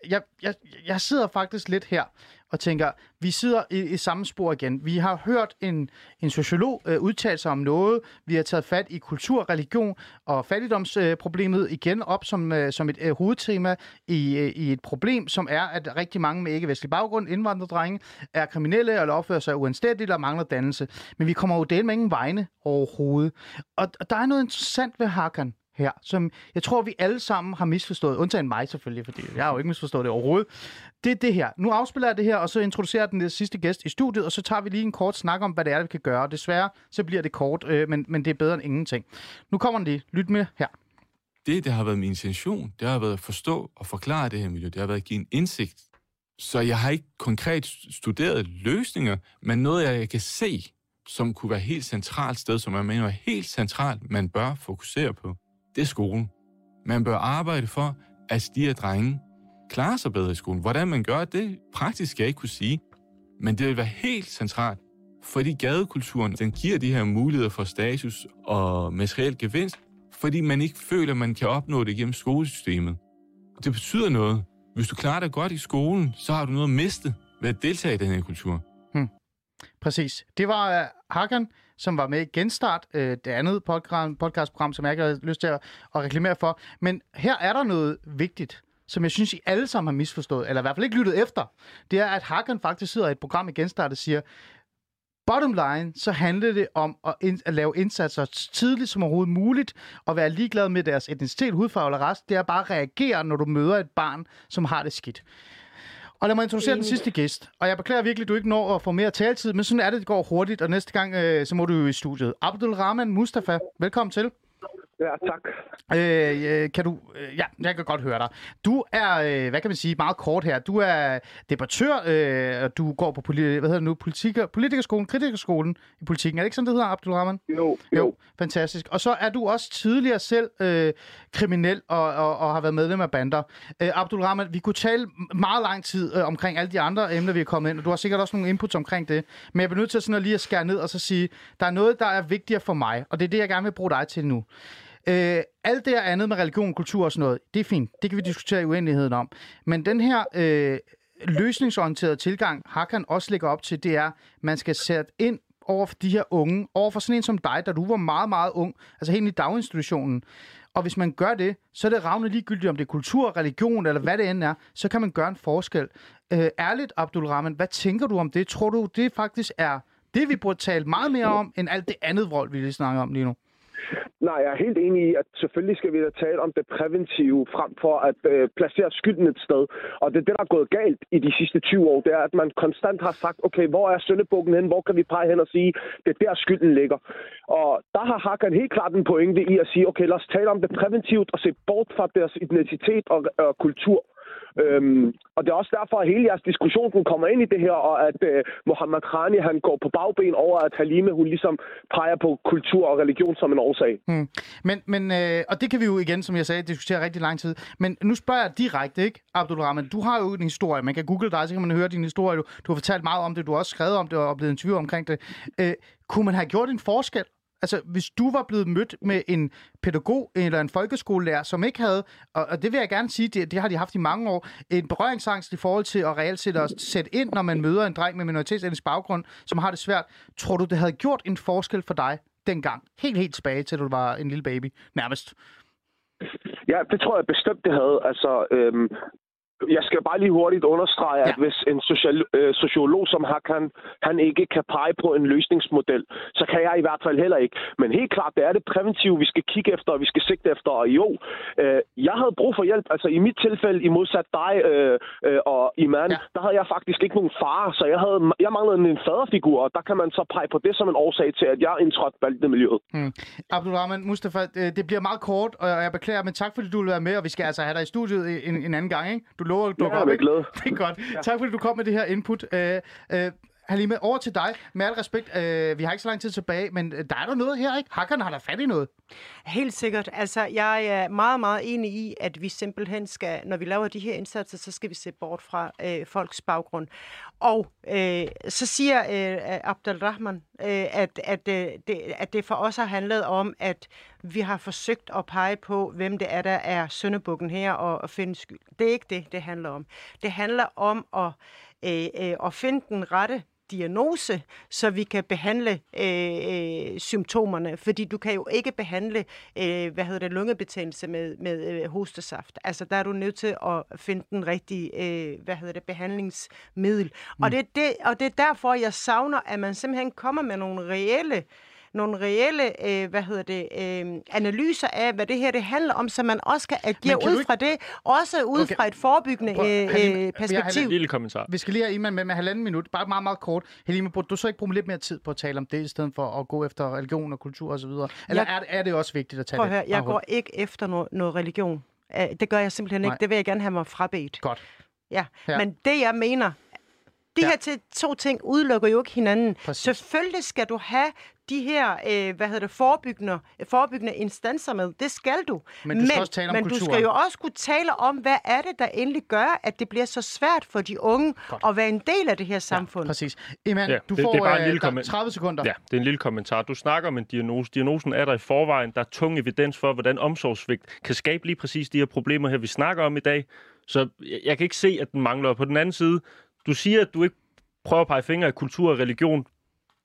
jeg, jeg, jeg sidder faktisk lidt her og tænker, vi sidder i, i samme spor igen. Vi har hørt en, en sociolog øh, udtale sig om noget. Vi har taget fat i kultur, religion og fattigdomsproblemet øh, igen op som, øh, som et øh, hovedtema i, øh, i et problem, som er, at rigtig mange med ikke-vestlig baggrund, indvandrerdrenge, er kriminelle eller opfører sig uanstændigt og mangler dannelse. Men vi kommer jo del med ingen vegne overhovedet. Og, og der er noget interessant ved Hakan her, som jeg tror, vi alle sammen har misforstået, undtagen mig selvfølgelig, fordi jeg har jo ikke misforstået det overhovedet. Det er det her. Nu afspiller jeg det her, og så introducerer den sidste gæst i studiet, og så tager vi lige en kort snak om, hvad det er, vi kan gøre. Desværre, så bliver det kort, øh, men, men det er bedre end ingenting. Nu kommer den lige. Lyt med her. Det, det har været min intention, det har været at forstå og forklare det her miljø. Det har været at give en indsigt. Så jeg har ikke konkret studeret løsninger, men noget, jeg kan se, som kunne være helt centralt sted, som jeg mener er helt centralt, man bør fokusere på det er skolen. Man bør arbejde for, at de her drenge klarer sig bedre i skolen. Hvordan man gør det, praktisk skal jeg ikke kunne sige, men det vil være helt centralt, fordi gadekulturen den giver de her muligheder for status og materiel gevinst, fordi man ikke føler, at man kan opnå det gennem skolesystemet. Det betyder noget. Hvis du klarer dig godt i skolen, så har du noget at miste ved at deltage i den her kultur. Hmm. Præcis. Det var uh, Hakan, som var med i Genstart, øh, det andet podcast, podcastprogram, som jeg ikke har lyst til at, at reklamere for. Men her er der noget vigtigt, som jeg synes, I alle sammen har misforstået, eller i hvert fald ikke lyttet efter. Det er, at Hakan faktisk sidder i et program i Genstart og siger, Bottom line, så handler det om at, ind, at lave indsatser så tidligt som overhovedet muligt, og være ligeglad med deres etnicitet, hudfarve eller rest. Det er bare at reagere, når du møder et barn, som har det skidt. Og lad mig introducere den sidste gæst. Og jeg beklager virkelig, at du ikke når at få mere taletid, men sådan er det, det går hurtigt, og næste gang, øh, så må du jo i studiet. Abdul Rahman Mustafa, velkommen til. Ja, tak. Øh, øh, kan du... Øh, ja, jeg kan godt høre dig. Du er, øh, hvad kan man sige, meget kort her. Du er debattør, øh, og du går på poli- hvad hedder det nu, politiker, politikerskolen, kritikerskolen i politikken. Er det ikke sådan, det hedder, Abdul Rahman? Jo, Jo, fantastisk. Og så er du også tidligere selv øh, kriminel og, og, og har været medlem af bander. Øh, Abdul Rahman, vi kunne tale meget lang tid øh, omkring alle de andre emner, vi er kommet ind, og du har sikkert også nogle inputs omkring det. Men jeg bliver nødt til sådan at lige at skære ned og så sige, der er noget, der er vigtigere for mig, og det er det, jeg gerne vil bruge dig til nu. Øh, alt det andet med religion, kultur og sådan noget, det er fint. Det kan vi diskutere i uendeligheden om. Men den her øh, løsningsorienterede tilgang, Hakan også lægger op til, det er, man skal sætte ind over for de her unge, over for sådan en som dig, da du var meget, meget ung, altså helt i daginstitutionen. Og hvis man gør det, så er det ravne ligegyldigt, om det er kultur, religion eller hvad det end er, så kan man gøre en forskel. Øh, ærligt, Abdul Rahman, hvad tænker du om det? Tror du, det faktisk er det, vi burde tale meget mere om, end alt det andet vold, vi lige snakker om lige nu? Nej, jeg er helt enig i, at selvfølgelig skal vi da tale om det præventive frem for at øh, placere skylden et sted. Og det er det, der er gået galt i de sidste 20 år. Det er, at man konstant har sagt, okay, hvor er søndebukken hen? Hvor kan vi pege hen og sige, det er der skylden ligger? Og der har Hakan helt klart en pointe i at sige, okay, lad os tale om det præventivt og se bort fra deres identitet og, og kultur. Øhm, og det er også derfor, at hele jeres diskussion den kommer ind i det her, og at øh, Mohammed Krani han går på bagben over, at Halime hun ligesom peger på kultur og religion som en årsag. Hmm. Men, men øh, og det kan vi jo igen, som jeg sagde, diskutere rigtig lang tid. Men nu spørger jeg direkte, ikke, Abdul Rahman? Du har jo en historie. Man kan google dig, så kan man høre din historie. Du, du har fortalt meget om det, du har også skrevet om det og blevet interviewet omkring det. Øh, kunne man have gjort en forskel? Altså, hvis du var blevet mødt med en pædagog eller en folkeskolelærer, som ikke havde, og, og det vil jeg gerne sige, det, det har de haft i mange år, en berøringsangst i forhold til at reelt set at sætte ind, når man møder en dreng med minoritetsetnisk baggrund, som har det svært. Tror du, det havde gjort en forskel for dig dengang? Helt, helt tilbage til, du var en lille baby, nærmest. Ja, det tror jeg bestemt, det havde. Altså, øhm, jeg skal bare lige hurtigt understrege, ja. at hvis en social, øh, sociolog som Hakan, han ikke kan pege på en løsningsmodel, så kan jeg i hvert fald heller ikke. Men helt klart, det er det præventive, vi skal kigge efter, og vi skal sigte efter. Og jo, øh, jeg havde brug for hjælp. Altså i mit tilfælde, i modsat dig øh, øh, og Iman, ja. der havde jeg faktisk ikke nogen far, så jeg, havde, jeg manglede en faderfigur, og der kan man så pege på det som en årsag til, at jeg indtrådte bandemiljøet. Hmm. Abdul Rahman, Mustafa, det bliver meget kort, og jeg beklager, men tak fordi du vil være med, og vi skal altså have dig i studiet en, en anden gang, ikke? Du lover at dukke Ja, op, ikke? Det er godt. Ja. Tak fordi du kom med det her input. Øh, øh, Halime, over til dig. Med al respekt, øh, vi har ikke så lang tid tilbage, men øh, der er der noget her, ikke? Hakkerne har da fat i noget. Helt sikkert. Altså, jeg er meget, meget enig i, at vi simpelthen skal, når vi laver de her indsatser, så skal vi se bort fra øh, folks baggrund. Og øh, så siger øh, Abdelrahman, øh, at, at, øh, det, at det for os har handlet om, at vi har forsøgt at pege på, hvem det er, der er søndebukken her, og, og finde skyld. Det er ikke det, det handler om. Det handler om at, øh, øh, at finde den rette diagnose, så vi kan behandle øh, øh, symptomerne. Fordi du kan jo ikke behandle øh, hvad hedder det, lungebetændelse med, med øh, hostesaft. Altså, der er du nødt til at finde den rigtige øh, hvad hedder det, behandlingsmiddel. Mm. Og, det, er det, og det er derfor, jeg savner, at man simpelthen kommer med nogle reelle nogle reelle øh, hvad hedder det, øh, analyser af, hvad det her det handler om, så man også kan agere kan ud ikke- fra det, også ud Okay. fra et forebyggende Prøv- øh, Halime, vi har øh, perspektiv. En lille kommentar. Vi skal lige have Iman med med halvanden minut. Bare meget, meget kort. Burde du så ikke bruge lidt mere tid på at tale om det, i stedet for at gå efter religion og kultur osv.? Eller Jeg- er, er det også vigtigt at tage Prøv at høre, jeg går ikke efter noget, noget religion. Øh, Det gør jeg simpelthen Nej. ikke. Det vil jeg gerne have mig frabedt. Godt. Ja. Ja. Men det, jeg mener, de Ja. ja. her til, to ting udelukker jo ikke hinanden. Præcis. Selvfølgelig skal du have de her, øh, hvad hedder det, forebyggende, forebyggende instanser med. Det skal du. Men du skal også tale om men du skal jo også kunne tale om, hvad er det, der endelig gør, at det bliver så svært for de unge Godt. at være en del af det her samfund. Præcis. Iman, Ja, du det- får det er bare en øh, lille komment. 30 sekunder. Ja, det er en lille kommentar. Du snakker om en diagnose. Diagnosen er der i forvejen. Der er tung evidens for, hvordan omsorgssvigt kan skabe lige præcis de her problemer her, vi snakker om i dag. Så jeg, jeg kan ikke se, at den mangler. På den anden side, du siger, at du ikke prøver at pege fingre af kultur og religion.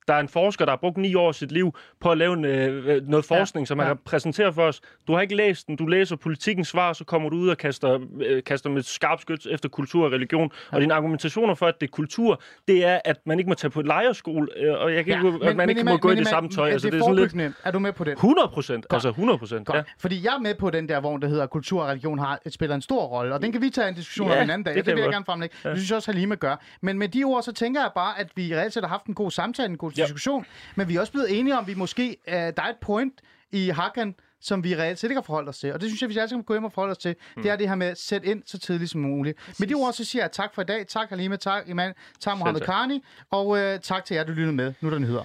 Der er en forsker, der har brugt ni år af sit liv på at lave en, øh, noget forskning, ja, som han ja. ja. kan præsentere for os. Du har ikke læst den, du læser politikens svar, så kommer du ud og kaster, øh, kaster med skarp skyt efter kultur og religion. Ja. Og dine argumentationer for, at det er kultur, det er, at man ikke må tage på lejrskole, øh, og jeg kan ja, ikke, at man ikke må gå i det samme tøj. Er, Altså, det det er sådan lidt er du med på den? 100 procent. Altså 100 procent. Ja. Fordi jeg er med på den der vogn, der hedder kultur og religion har, spiller en stor rolle, og den kan vi tage en diskussion Ja, om en anden dag. det Det, det vil jeg gerne fremlægge. Ja. Det synes jeg også, Halime gør. Men med de ord, så tænker jeg bare, at vi reelt set har haft en god samtale, en god Ja. diskussion, men vi er også blevet enige om, at vi måske, uh, der er et point i Hakan, som vi reelt set ikke har forholdt os til. Og det synes jeg, vi sammen kan gå hjem og forholde os til. Mm. Det er det her med at sætte ind så tidligt som muligt. Præcis. Med de ord, så siger jeg tak for i dag. Tak Halime, tak Iman, tak Mohammed tak. Karni, og uh, tak til jer, der lyttede med. Nu er der nyheder.